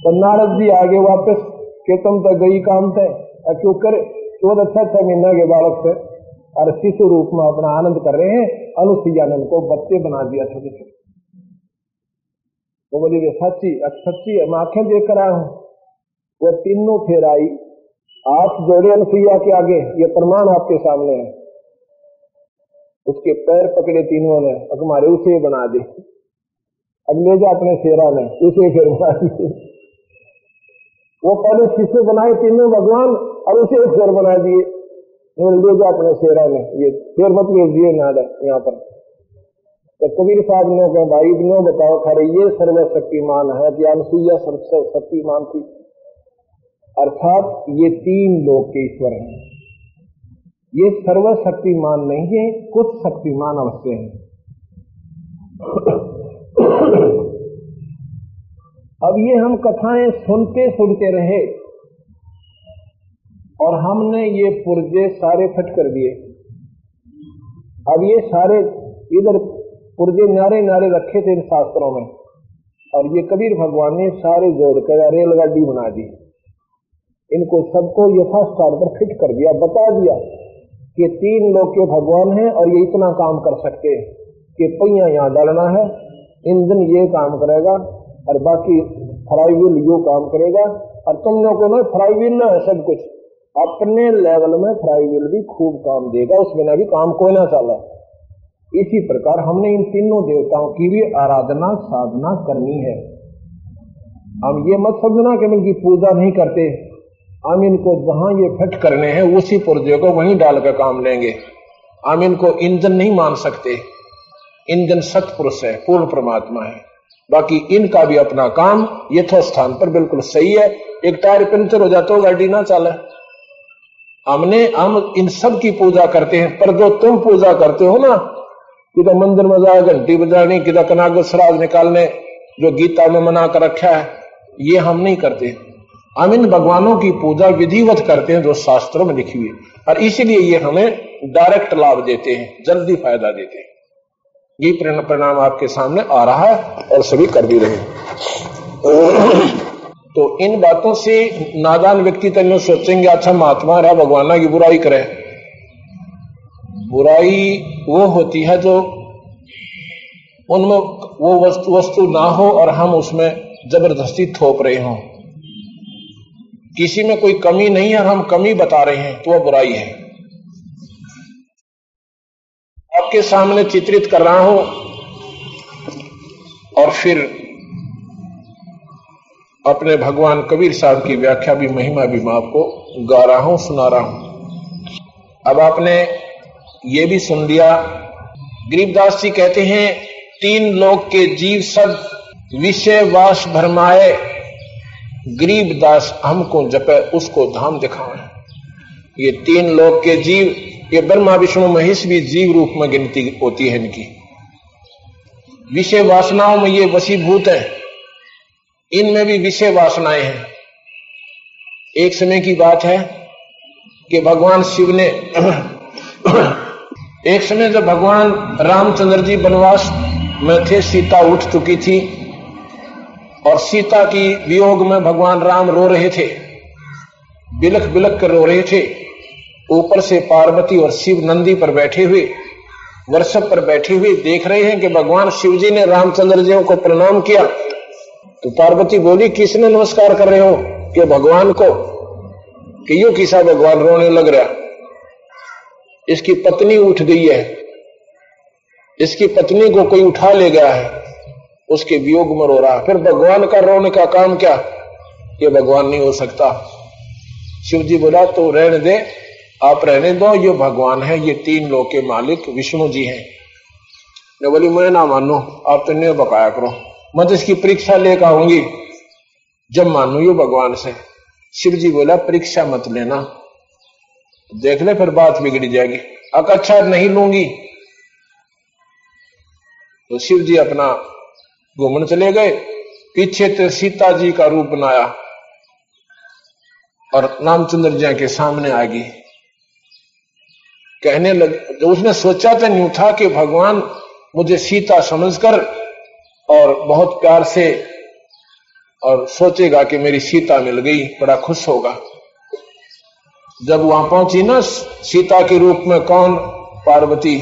तो नारद जी आगे वापस के तुम तो गई काम थे क्यों करे तो अच्छा के बालक से और शिशु रूप में अपना आनंद कर रहे हैं अनुसुईया को बच्चे बना दिया छोटे छोटे वो बोली सच्ची सच्ची मैं आँखें देख कर आया हूँ वो तीनों फिर आई हाथ जोड़े अनुसुईया के आगे ये प्रमाण आपके सामने है उसके पैर पकड़े तीनों ने हमारे उसे बना दी। अब ले जा अपने शेरा ने उसे फिर बना वो पहले शिष्य बनाए? तीनों भगवान, और उसे फिर बना दिए। ले जा अपने शेरा ने ये फिर मत भेज दिए नाद यहाँ पर। तो कबीर साहब ने कहा, भाई नो बताओ, खरे, ये सर्वशक्तिमान है कि अनुसुईया शक्तिमान थी। अर्थात ये तीन लोग के ईश्वर हैं। ये सर्वशक्तिमान नहीं है, कुछ शक्तिमान अवश्य है। अब ये हम कथाएँ सुनते सुनते रहे और हमने ये पुर्जे सारे फट कर दिए। अब ये सारे इधर पुर्जे नारे नारे रखे थे इन शास्त्रों में और ये कबीर भगवान ने सारे जोड़ कर रेलगाड़ी बना दी। इनको सबको यथास्थान पर फिट कर दिया, बता दिया। कि तीन लोग के भगवान हैं और ये इतना काम कर सकते कि पहिया यहाँ डालना है, इंजन ये काम करेगा और बाकी फ्राईव्हील यो काम करेगा। और तुम लोग को ना फ्राईव्हील ना है सब कुछ, अपने लेवल में फ्राईव्हील भी खूब काम देगा, उस बिना भी काम कोई ना चला। इसी प्रकार हमने इन तीनों देवताओं की भी आराधना साधना करनी है। हम ये मत समझना कि इनकी पूजा नहीं करते। हम इनको जहाँ ये फिट करने हैं, उसी पुर्जे को वहीं डालकर काम लेंगे। हम इनको इंजन नहीं मान सकते। इंजन सतपुरुष है, पूर्ण परमात्मा है। बाकी इनका भी अपना काम यथो स्थान पर बिल्कुल सही है। एक टायर पंचर हो जाता हो, गाड़ी ना चले। हमने, हम इन सब की पूजा करते हैं, पर जो तुम पूजा करते हो ना कि तो मंदिर में जाए घंटी बजानी कि कनाग सराज निकालने, जो गीता में मना कर रखा है, ये हम नहीं करते। हम इन भगवानों की पूजा विधिवत करते हैं जो शास्त्रों में लिखी हुई और इसीलिए ये हमें डायरेक्ट लाभ देते हैं, जल्दी फ़ायदा देते हैं। ये परिणाम आपके सामने आ रहा है और सभी कर भी रहे तो इन बातों से नादान व्यक्ति तो सोचेंगे अच्छा महात्मा रहा, भगवाना की बुराई करे। बुराई वो होती है जो उनमें वो वस्तु वस्तु ना हो और हम उसमें ज़बरदस्ती थोप रहे हों। किसी में कोई कमी नहीं है हम कमी बता रहे हैं तो वह बुराई है। आपके सामने चित्रित कर रहा हूँ और फिर अपने भगवान कबीर साहब की व्याख्या भी, महिमा भी मैं आपको गा रहा हूँ, सुना रहा हूँ। अब आपने ये भी सुन लिया, गरीबदास जी कहते हैं, तीन लोग के जीव सब विषय वास भरमाए। गरीब दास हमको जपे, उसको धाम दिखावे। ये तीन लोग के जीव, ये ब्रह्मा, विष्णु, महेश भी जीव रूप में गिनती होती है इनकी। विषय वासनाओं में ये वसीभूत है। इनमें भी विषय वासनाएँ हैं। एक समय की बात है कि भगवान शिव ने एक समय जब भगवान रामचंद्र जी वनवास में थे, सीता उठ चुकी थी। और सीता की वियोग में भगवान राम रो रहे थे। बिलख बिलख कर रो रहे थे। ऊपर से पार्वती और शिव नंदी पर बैठे हुए, वर्षभ पर बैठे हुए देख रहे हैं कि भगवान शिव जी ने रामचंद्र जी को प्रणाम किया। तो पार्वती बोली, किसने नमस्कार कर रहे हो? कि भगवान को? कि यो किसा भगवान रोने लग रहा? इसकी पत्नी उठ गई है। इसकी पत्नी को कोई उठा ले गया है। उसके वियोग में रो रहा। फिर भगवान का रोने का काम क्या? ये भगवान नहीं हो सकता। शिव जी बोला तो रहने दे, आप रहने दो, ये भगवान है, ये तीन लोग के मालिक विष्णु जी हैं। मैं बोली, मैं ना मानो, आप तो नहीं बकाया करो। मैं तो इसकी परीक्षा लेकर आऊँगी। जब मानू ये भगवान से। शिव जी बोला, परीक्षा मत लेना। देख ले, फिर बात बिगड़ जाएगी। अक अच्छा नहीं लूँगी। तो शिव जी अपना घूमने चले गए। पीछे तो सीता जी का रूप बनाया और रामचंद्र जी के सामने आ गई। कहने लगे जो उसने सोचा तो नहीं था कि भगवान मुझे सीता समझकर और बहुत प्यार से और सोचेगा कि मेरी सीता मिल गई, बड़ा खुश होगा। जब वहाँ पहुँची ना, सीता के रूप में कौन? पार्वती।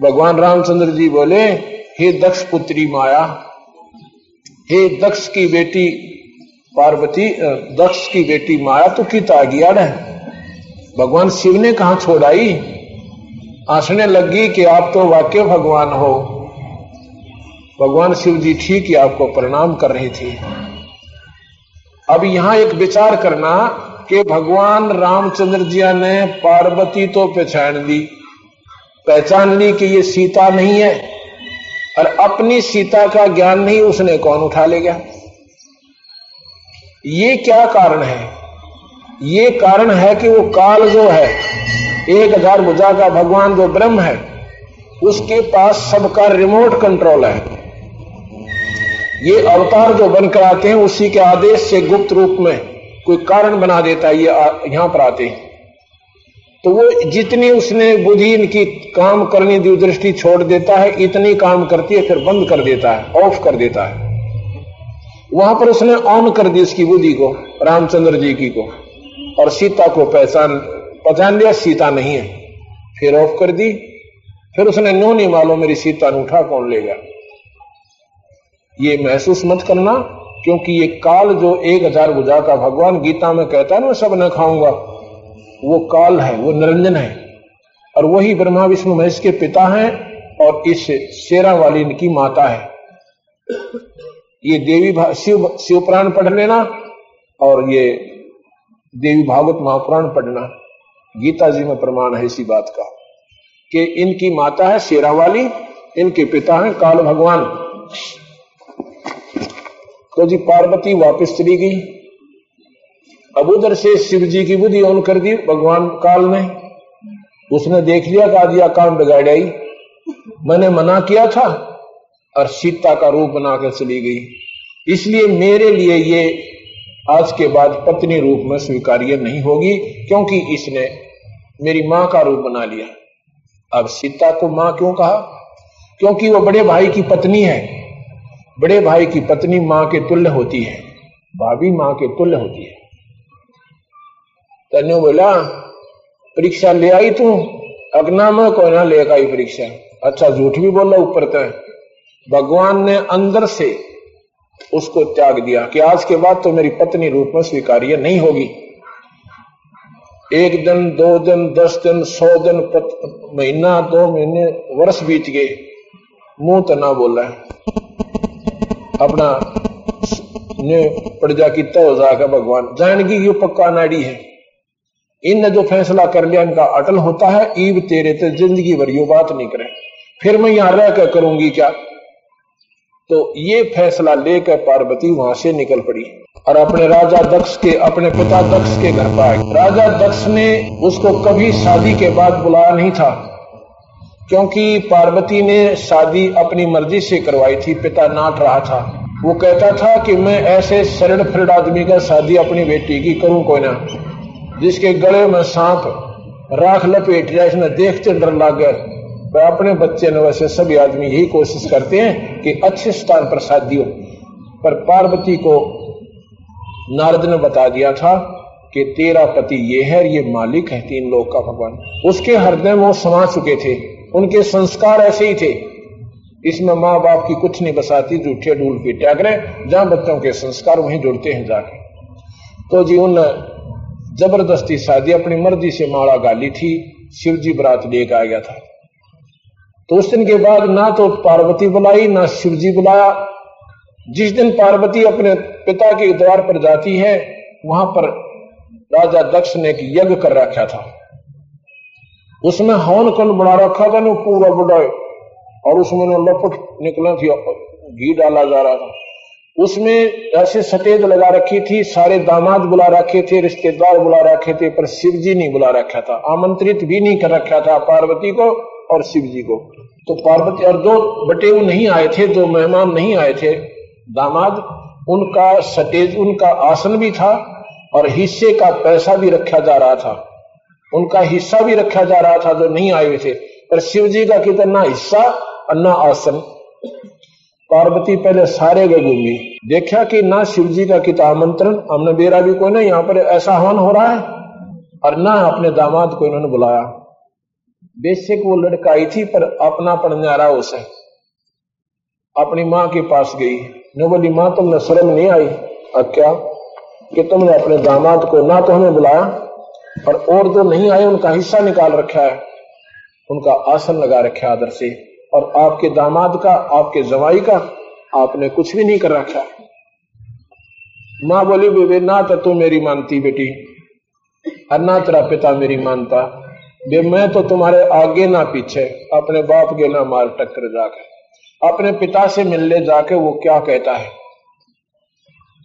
भगवान रामचंद्र जी बोले हे दक्ष पुत्री माया, हे दक्ष की बेटी पार्वती दक्ष की बेटी माया तो की तागियाड़ है? भगवान शिव ने कहा छोड़ाई हंसने लगी कि आप तो वाक्य भगवान हो। भगवान शिव जी ठीक ही आपको प्रणाम कर रही थी। अब यहाँ एक विचार करना कि भगवान रामचंद्र जी ने पार्वती तो पहचान ली। पहचान ली कि ये सीता नहीं है। और अपनी सीता का ज्ञान नहीं उसने कौन उठा ले गया? ये क्या कारण है? ये कारण है कि वो काल जो है, एक हज़ार भुजा का भगवान जो ब्रह्म है, उसके पास सबका रिमोट कंट्रोल है। ये अवतार जो बनकर आते हैं, उसी के आदेश से गुप्त रूप में कोई कारण बना देता है, ये यहाँ पर आते हैं। तो वो जितनी उसने बुद्धि इनकी काम करने दी, दृष्टि छोड़ देता है, इतनी काम करती है, फिर बंद कर देता है ऑफ़ कर देता है। वहाँ पर उसने ऑन कर दी उसकी बुद्धि को, रामचंद्र जी की को, और सीता को पहचान पहचान लिया सीता नहीं है। फिर ऑफ़ कर दी, फिर उसने, नो नहीं मालूम, मेरी सीता ने उठा, कौन लेगा ये महसूस मत करना, क्योंकि ये काल जो एक हज़ार बुझा का भगवान गीता में कहता है ना सब न खाऊँगा वो काल है, वो निरंजन है। और वही ब्रह्मा विष्णु महेश के पिता हैं और इस शेरा वाली इनकी माता है। ये देवी शिव शिव पुराण पढ़ लेना और ये देवी भागवत महापुराण पढ़ना। गीता जी में प्रमाण है इसी बात का, कि इनकी माता है शेरा वाली, इनके पिता हैं काल भगवान। तो जी, पार्वती वापस चली गई। अब उधर से शिव जी की बुद्धि ऑन कर दी, भगवान काल ने उसने देख लिया का दिया काम बिगाड़ आई मैंने मना किया था और सीता का रूप बनाकर चली गई। इसलिए मेरे लिए ये आज के बाद पत्नी रूप में स्वीकार्य नहीं होगी, क्योंकि इसने मेरी माँ का रूप बना लिया। अब सीता को माँ क्यों कहा? क्योंकि वो बड़े भाई की पत्नी है। बड़े भाई की पत्नी माँ के तुल्य होती है। भाभी माँ के तुल्य होती है। तने बोला, परीक्षा ले आई तू? अगना में कोई ना लेगा आई परीक्षा. अच्छा झूठ भी बोला ऊपर तय भगवान ने अंदर से उसको त्याग दिया कि आज के बाद तो मेरी पत्नी रूप में स्वीकार्य नहीं होगी। एक दिन, दो दिन, दस दिन, सौ दिन महीना, दो महीने, वर्ष बीत गए। मुँह तो ना बोला। है अपना ने प्रजा की हो जाएगा भगवान। जानगी ये पक्का नाड़ी है। इन जो फैसला कर लिया, इनका अटल होता है ईब तेरे ते ज़िंदगी भर यू बात नहीं करे। फिर मैं यहाँ रहकर करूँगी क्या? तो ये फैसला लेकर पार्वती वहाँ से निकल पड़ी और अपने राजा दक्ष के, अपने पिता दक्ष के घर पर आए राजा दक्ष ने उसको कभी शादी के बाद बुलाया नहीं था, क्योंकि पार्वती ने शादी अपनी मर्ज़ी से करवाई थी, पिता नाट रहा था। वो कहता था कि मैं ऐसे शरण फिर आदमी का शादी अपनी बेटी की करूँ, कोई ना। जिसके गले में सांप, राख लपेट जाए इसमें देखते डर लग वह अपने बच्चे ने वैसे सभी आदमी यही कोशिश करते हैं कि अच्छे स्थान पर शादी हो। पर पार्वती को नारद ने बता दिया था कि तेरा पति ये है, ये मालिक है तीन लोग का भगवान। उसके हृदय में वो समा चुके थे, उनके संस्कार ऐसे ही थे। इसमें माँ बाप की कुछ नहीं बसाती, जूठे डूल की टैगरे जहाँ बच्चों के संस्कार वहीं जुड़ते हैं जाके। तो जी, उन ज़बरदस्ती शादी, अपनी मर्ज़ी से माड़ा गाली थी शिव जी बरात लेकर आ गया था। तो उस दिन के बाद ना तो पार्वती बुलाई, ना शिव जी बुलाया। जिस दिन पार्वती अपने पिता के द्वार पर जाती है, वहाँ पर राजा दक्ष ने एक यज्ञ कर रखा था। उसमें हवन कुंड बना रखा था ना पूरा बुढ़ाए और उसमें लपट निकला थी घी डाला जा रहा था। उसमें ऐसे सटेज लगा रखी थी, सारे दामाद बुला रखे थे, रिश्तेदार बुला रखे थे, पर शिव जी नहीं बुला रखा था। आमंत्रित भी नहीं कर रखा था पार्वती को और शिव जी को। तो पार्वती और दो बटे वो नहीं आए थे, दो मेहमान नहीं आए थे। दामाद, उनका सटेज, उनका आसन भी था और हिस्से का पैसा भी रखा जा रहा था। उनका हिस्सा भी रखा जा रहा था जो नहीं आए हुए थे। पर शिव जी का कितना हिस्सा और आसन। पार्वती पहले सारे गए घूमी देखा कि ना शिव जी का किता आमंत्रण हमने बेरा भी कोई ना यहाँ पर ऐसा हवन हो रहा है, और ना अपने दामाद को इन्होंने बुलाया। बेसिक वो लड़का आई थी, पर अपना रहा उसे। अपनी माँ के पास गई। न बोली, माँ, तुमने शर्म नहीं आई? अब क्या? कि तुमने अपने दामाद को ना तो हमें बुलाया, और और जो नहीं आए, उनका हिस्सा निकाल रखा है, उनका आसन लगा रखा आदर से। और आपके दामाद का, आपके जवाई का आपने कुछ भी नहीं कर रखा। माँ बोली, बेबे, ना तो तू मेरी मानती बेटी, और ना तेरा पिता मेरी मानता। बे, मैं तो तुम्हारे आगे ना पीछे, अपने बाप के ना मार टक्कर जाकर अपने पिता से मिलने जाके वो क्या कहता है?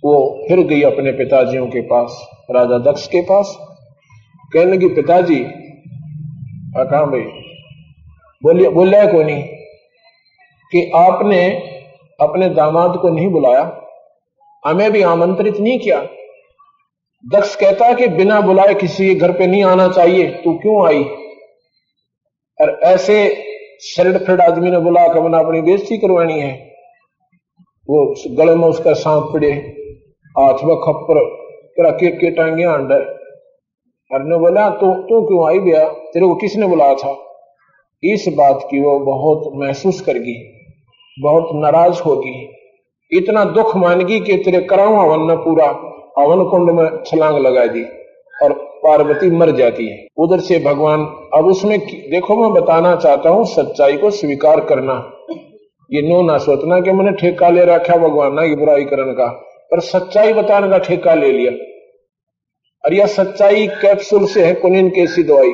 वो फिर गई अपने पिताजियों के पास, राजा दक्ष के पास। कहने की पिताजी कहा भाई, बोलिए बोलिया को नहीं? कि आपने अपने दामाद को नहीं बुलाया हमें भी आमंत्रित नहीं किया। दक्ष कहता कि बिना बुलाए किसी के घर पे नहीं आना चाहिए तू क्यों आई? और ऐसे शरीर फिर आदमी ने बुला कर बना अपनी बेइज्जती करवानी है। वो गले में उसका सांप पड़े हाथ में खप्पर तेरा के, टांगे अंडर ने बोला तो तू क्यों आई गया तेरे को किसने बुलाया था? इस बात की वो बहुत महसूस करगी बहुत नाराज़ होगी। इतना दुख मानगी कि तेरे कराऊ हवन ने पूरा, हवन कुंड में छलांग लगा दी और पार्वती मर जाती है। उधर से भगवान, अब उसमें देखो मैं बताना चाहता हूँ, सच्चाई को स्वीकार करना। ये नो ना सोचना कि मैंने ठेका ले रखा भगवान ना ये बुराई करने का, पर सच्चाई बताने का ठेका ले लिया। और यह सच्चाई कैप्सूल से है, कुनीन कैसी दवाई।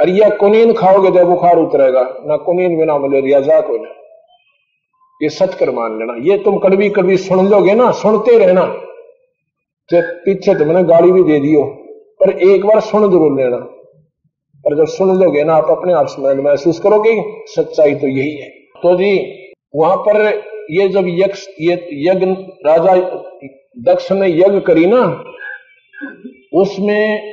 और यह कुनीन खाओगे तो बुखार उतरेगा, ना कुनीन बिना मलेरिया जाक हो ये सत्कर मान लेना। ये तुम कड़वी कड़वी सुन लोगे ना, सुनते रहना। तो पीछे तुमने गाड़ी भी दे दियो पर एक बार सुन ज़रूर लेना। पर जब सुन लोगे ना, आप अपने आप में महसूस करोगे, सच्चाई तो यही है। तो जी, वहाँ पर ये जब यक्ष, ये यज्ञ, राजा दक्ष ने यज्ञ करी ना, उसमें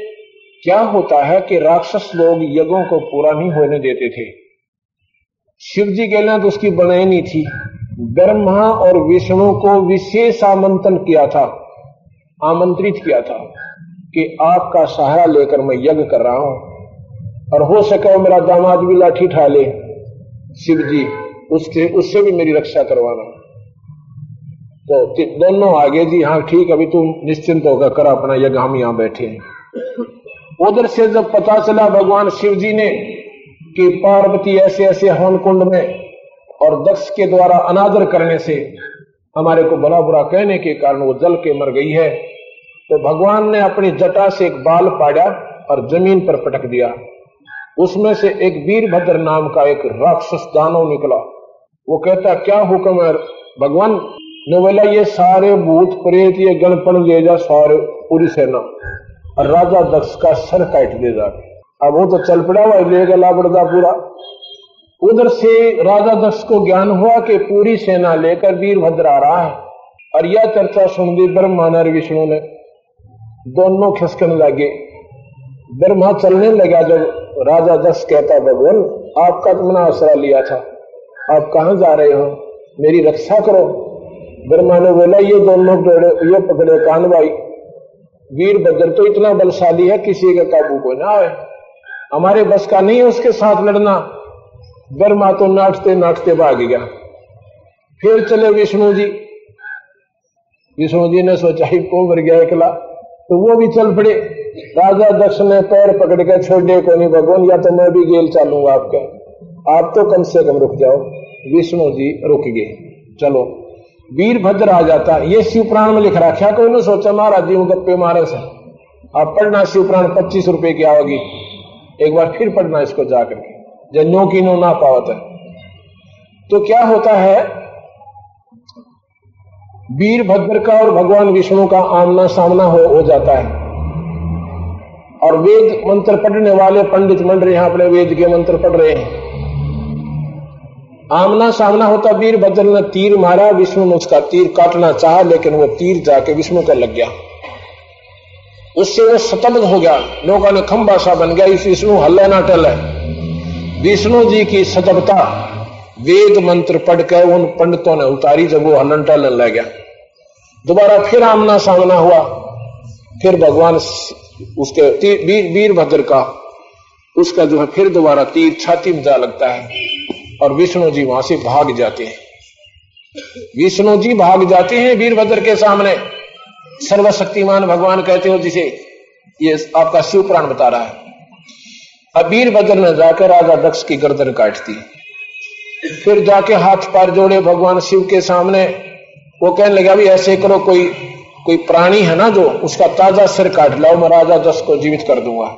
क्या होता है कि राक्षस लोग यज्ञों को पूरा नहीं होने देते थे। शिव जी के लिए तो उसकी बनाई नहीं थी। ब्रह्मा और विष्णु को विशेष आमंत्रण किया था, आमंत्रित किया था कि आपका सहारा लेकर मैं यज्ञ कर रहा हूँ। और हो सके मेरा दामाद भी लाठी ठा ले। शिव जी उससे उससे भी मेरी रक्षा करवाना। तो दोनों आगे जी हाँ ठीक, अभी तुम निश्चिंत होकर कर, अपना यज्ञ, हम यहाँ बैठे हैं। उधर से जब पता चला, भगवान शिव जी ने कि पार्वती ऐसे ऐसे हवन कुंड में और दक्ष के द्वारा अनादर करने से हमारे को बड़ा बुरा कहने के कारण वो जल के मर गई है। तो भगवान ने अपनी जटा से एक बाल पाड़ा और ज़मीन पर पटक दिया। उसमें से एक वीरभद्र नाम का एक राक्षस दानव निकला। वो कहता, क्या हुक्म है? भगवान ने बोला ये सारे भूत, प्रेत, ये गणपण ले जा सारे पूरी सेना और राजा दक्ष का सर काट दे जा। अब वो तो चल पड़ा हुआ ले गला बड़दा पूरा। उधर से राजा दक्ष को ज्ञान हुआ कि पूरी सेना लेकर वीरभद्र आ रहा है। और यह चर्चा सुन दी ब्रह्मा और विष्णु ने दोनों खिसकने लगे। ब्रह्मा चलने लगा जब राजा दस कहता, भगवान, आपका तुमने आसरा लिया था। आप कहा जा रहे हो? मेरी रक्षा करो। ब्रह्मा ने बोला, ये दोनों ये पकड़े कान भाई वीरभद्र तो इतना बलशाली है, किसी का काबू को ना आए। हमारे बस का नहीं है उसके साथ लड़ना। बर्मा तो नाटते नाटते भाग गया। फिर चले विष्णु जी। विष्णु जी ने सोचा, ही को मर गया एकला। तो वो भी चल पड़े। राजा दक्ष ने पैर पकड़ के छोड़े को नहीं, भगवान, या तो मैं भी गेल चालूँगा आपके। आप तो कम से कम रुक जाओ। विष्णु जी रुक गए। चलो। वीरभद्र आ जाता। ये शिव पुराण में लिख रखा कोई ना सोचा, महाराज जी गप्पे मारे से? आप पढ़ना शिव पुराण पच्चीस रुपए की आओगी। एक बार फिर पढ़ना इसको जाकर के जन्यों की नो ना पावत है। तो क्या होता है? वीरभद्र का और भगवान विष्णु का आमना सामना हो, हो जाता है। और वेद मंत्र पढ़ने वाले पंडित मंडल यहाँ अपने वेद के मंत्र पढ़ रहे हैं। आमना सामना होता वीरभद्र ने तीर मारा विष्णु ने उसका तीर काटना चाहा लेकिन वो तीर जाके विष्णु का लग गया। उससे वो सतब्ध हो गया। लोगों ने खंबा सा बन गया। इस विष्णु हल्ला ना टल। है विष्णु जी की सतबता वेद मंत्र पढ़कर उन पंडितों ने उतारी जब वो हलन टलन लग गया। दोबारा फिर आमना सामना हुआ। फिर भगवान उसके वीरभद्र का उसका जो है फिर दोबारा तीर छाती में जा लगता है और विष्णु जी वहाँ से भाग जाते हैं। विष्णु जी भाग जाते हैं वीरभद्र के सामने। सर्वशक्तिमान भगवान कहते हो, जिसे ये आपका शिव पुराण बता रहा है। अबीर बदल ने जाकर राजा दक्ष की गर्दन काटती। फिर जाके हाथ पार जोड़े भगवान शिव के सामने। वो कहने लगा भी ऐसे करो, कोई कोई प्राणी है ना जो उसका ताज़ा सिर काट लाओ, मैं राजा दस को जीवित कर दूँगा।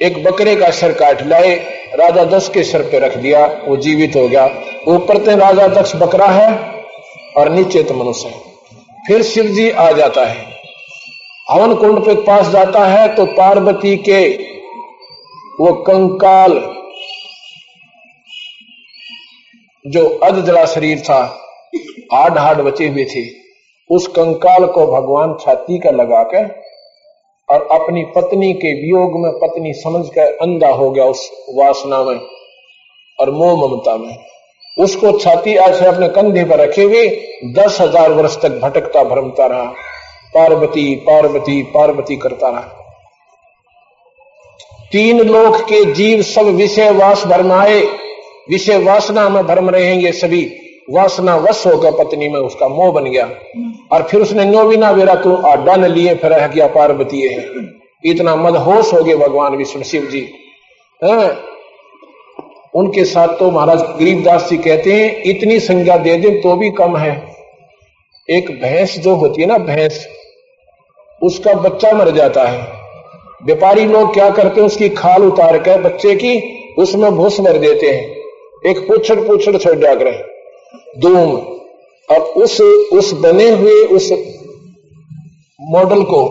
एक बकरे का सिर काट लाए, राजा दस के सिर पे रख दिया, वो जीवित हो गया। ऊपर ते राजा दक्ष बकरा है और नीचे तो मनुष्य है। फिर शिव जी आ जाता है। हवन कुंड पे पास जाता है तो पार्वती के वो कंकाल जो अध जला शरीर था हाड हाड बचे हुए थे, उस कंकाल को भगवान छाती का लगाकर और अपनी पत्नी के वियोग में पत्नी समझ कर अंधा हो गया उस वासना में और मोह ममता में। उसको छाती ऐसे अपने कंधे पर रखे हुए दस हज़ार वर्ष तक भटकता भ्रमता रहा। पार्वती पार्वती पार्वती करता रहा। तीन लोक के जीव सब विषय वास भरमाए विषय वासना में भरम रहेंगे सभी। वासना वश होकर पत्नी में उसका मोह बन गया। और फिर उसने नो भी ना वेरा तू आडा न लिए, फिर रह पार्वती है। इतना मदहोश हो गए भगवान विष्णु शिव जी। है उनके साथ तो महाराज गरीबदास जी कहते हैं, इतनी संज्ञा दे दे तो भी कम है। एक भैंस जो होती है ना, भैंस, उसका बच्चा मर जाता है। व्यापारी लोग क्या करते हैं, उसकी खाल उतार कर बच्चे की, उसमें भूस मर देते हैं। एक पुछड़ पूछड़ छोड़ जाकर धूम। और उस उस बने हुए उस मॉडल को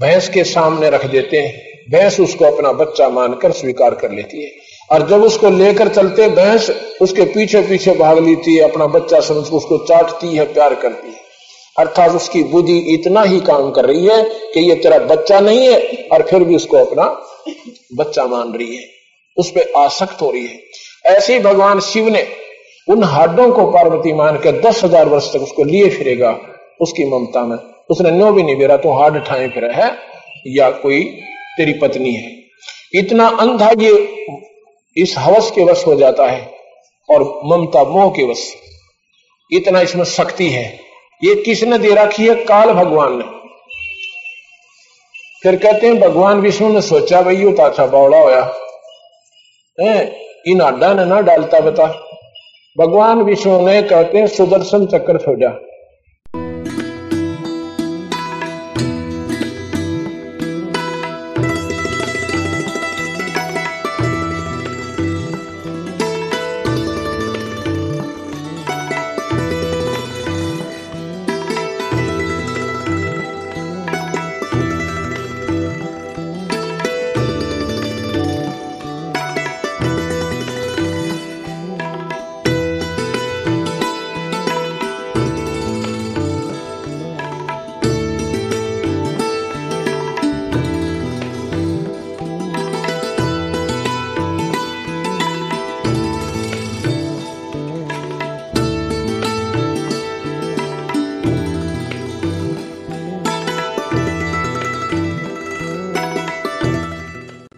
भैंस के सामने रख देते हैं। भैंस उसको अपना बच्चा मानकर स्वीकार कर लेती है। और जब उसको लेकर चलते भैंस उसके पीछे पीछे भाग लेती है, अपना बच्चा समझ उसको चाटती है, प्यार करती है। अर्थात उसकी बुद्धि इतना ही काम कर रही है कि ये तेरा बच्चा नहीं है और फिर भी उसको अपना बच्चा मान रही है। उस पर आसक्त हो रही है। ऐसे ही भगवान शिव ने उन हड्डों को पार्वती मान के दस हज़ार वर्ष तक उसको लिए फिरेगा, उसकी ममता में। उसने नो भी नहीं बेरा तो हाड ठाए फिर है, या कोई तेरी पत्नी है। इतना अंधा ये इस हवस के वश हो जाता है और ममता मोह के वश। इतना इसमें शक्ति है। ये किसने दे रखी है? काल भगवान ने। फिर कहते हैं, भगवान विष्णु ने सोचा, भाई यू तो अच्छा बौड़ा होया इन अड्डा ने ना डालता बता। भगवान विष्णु ने कहते हैं, सुदर्शन चक्र छोड़ा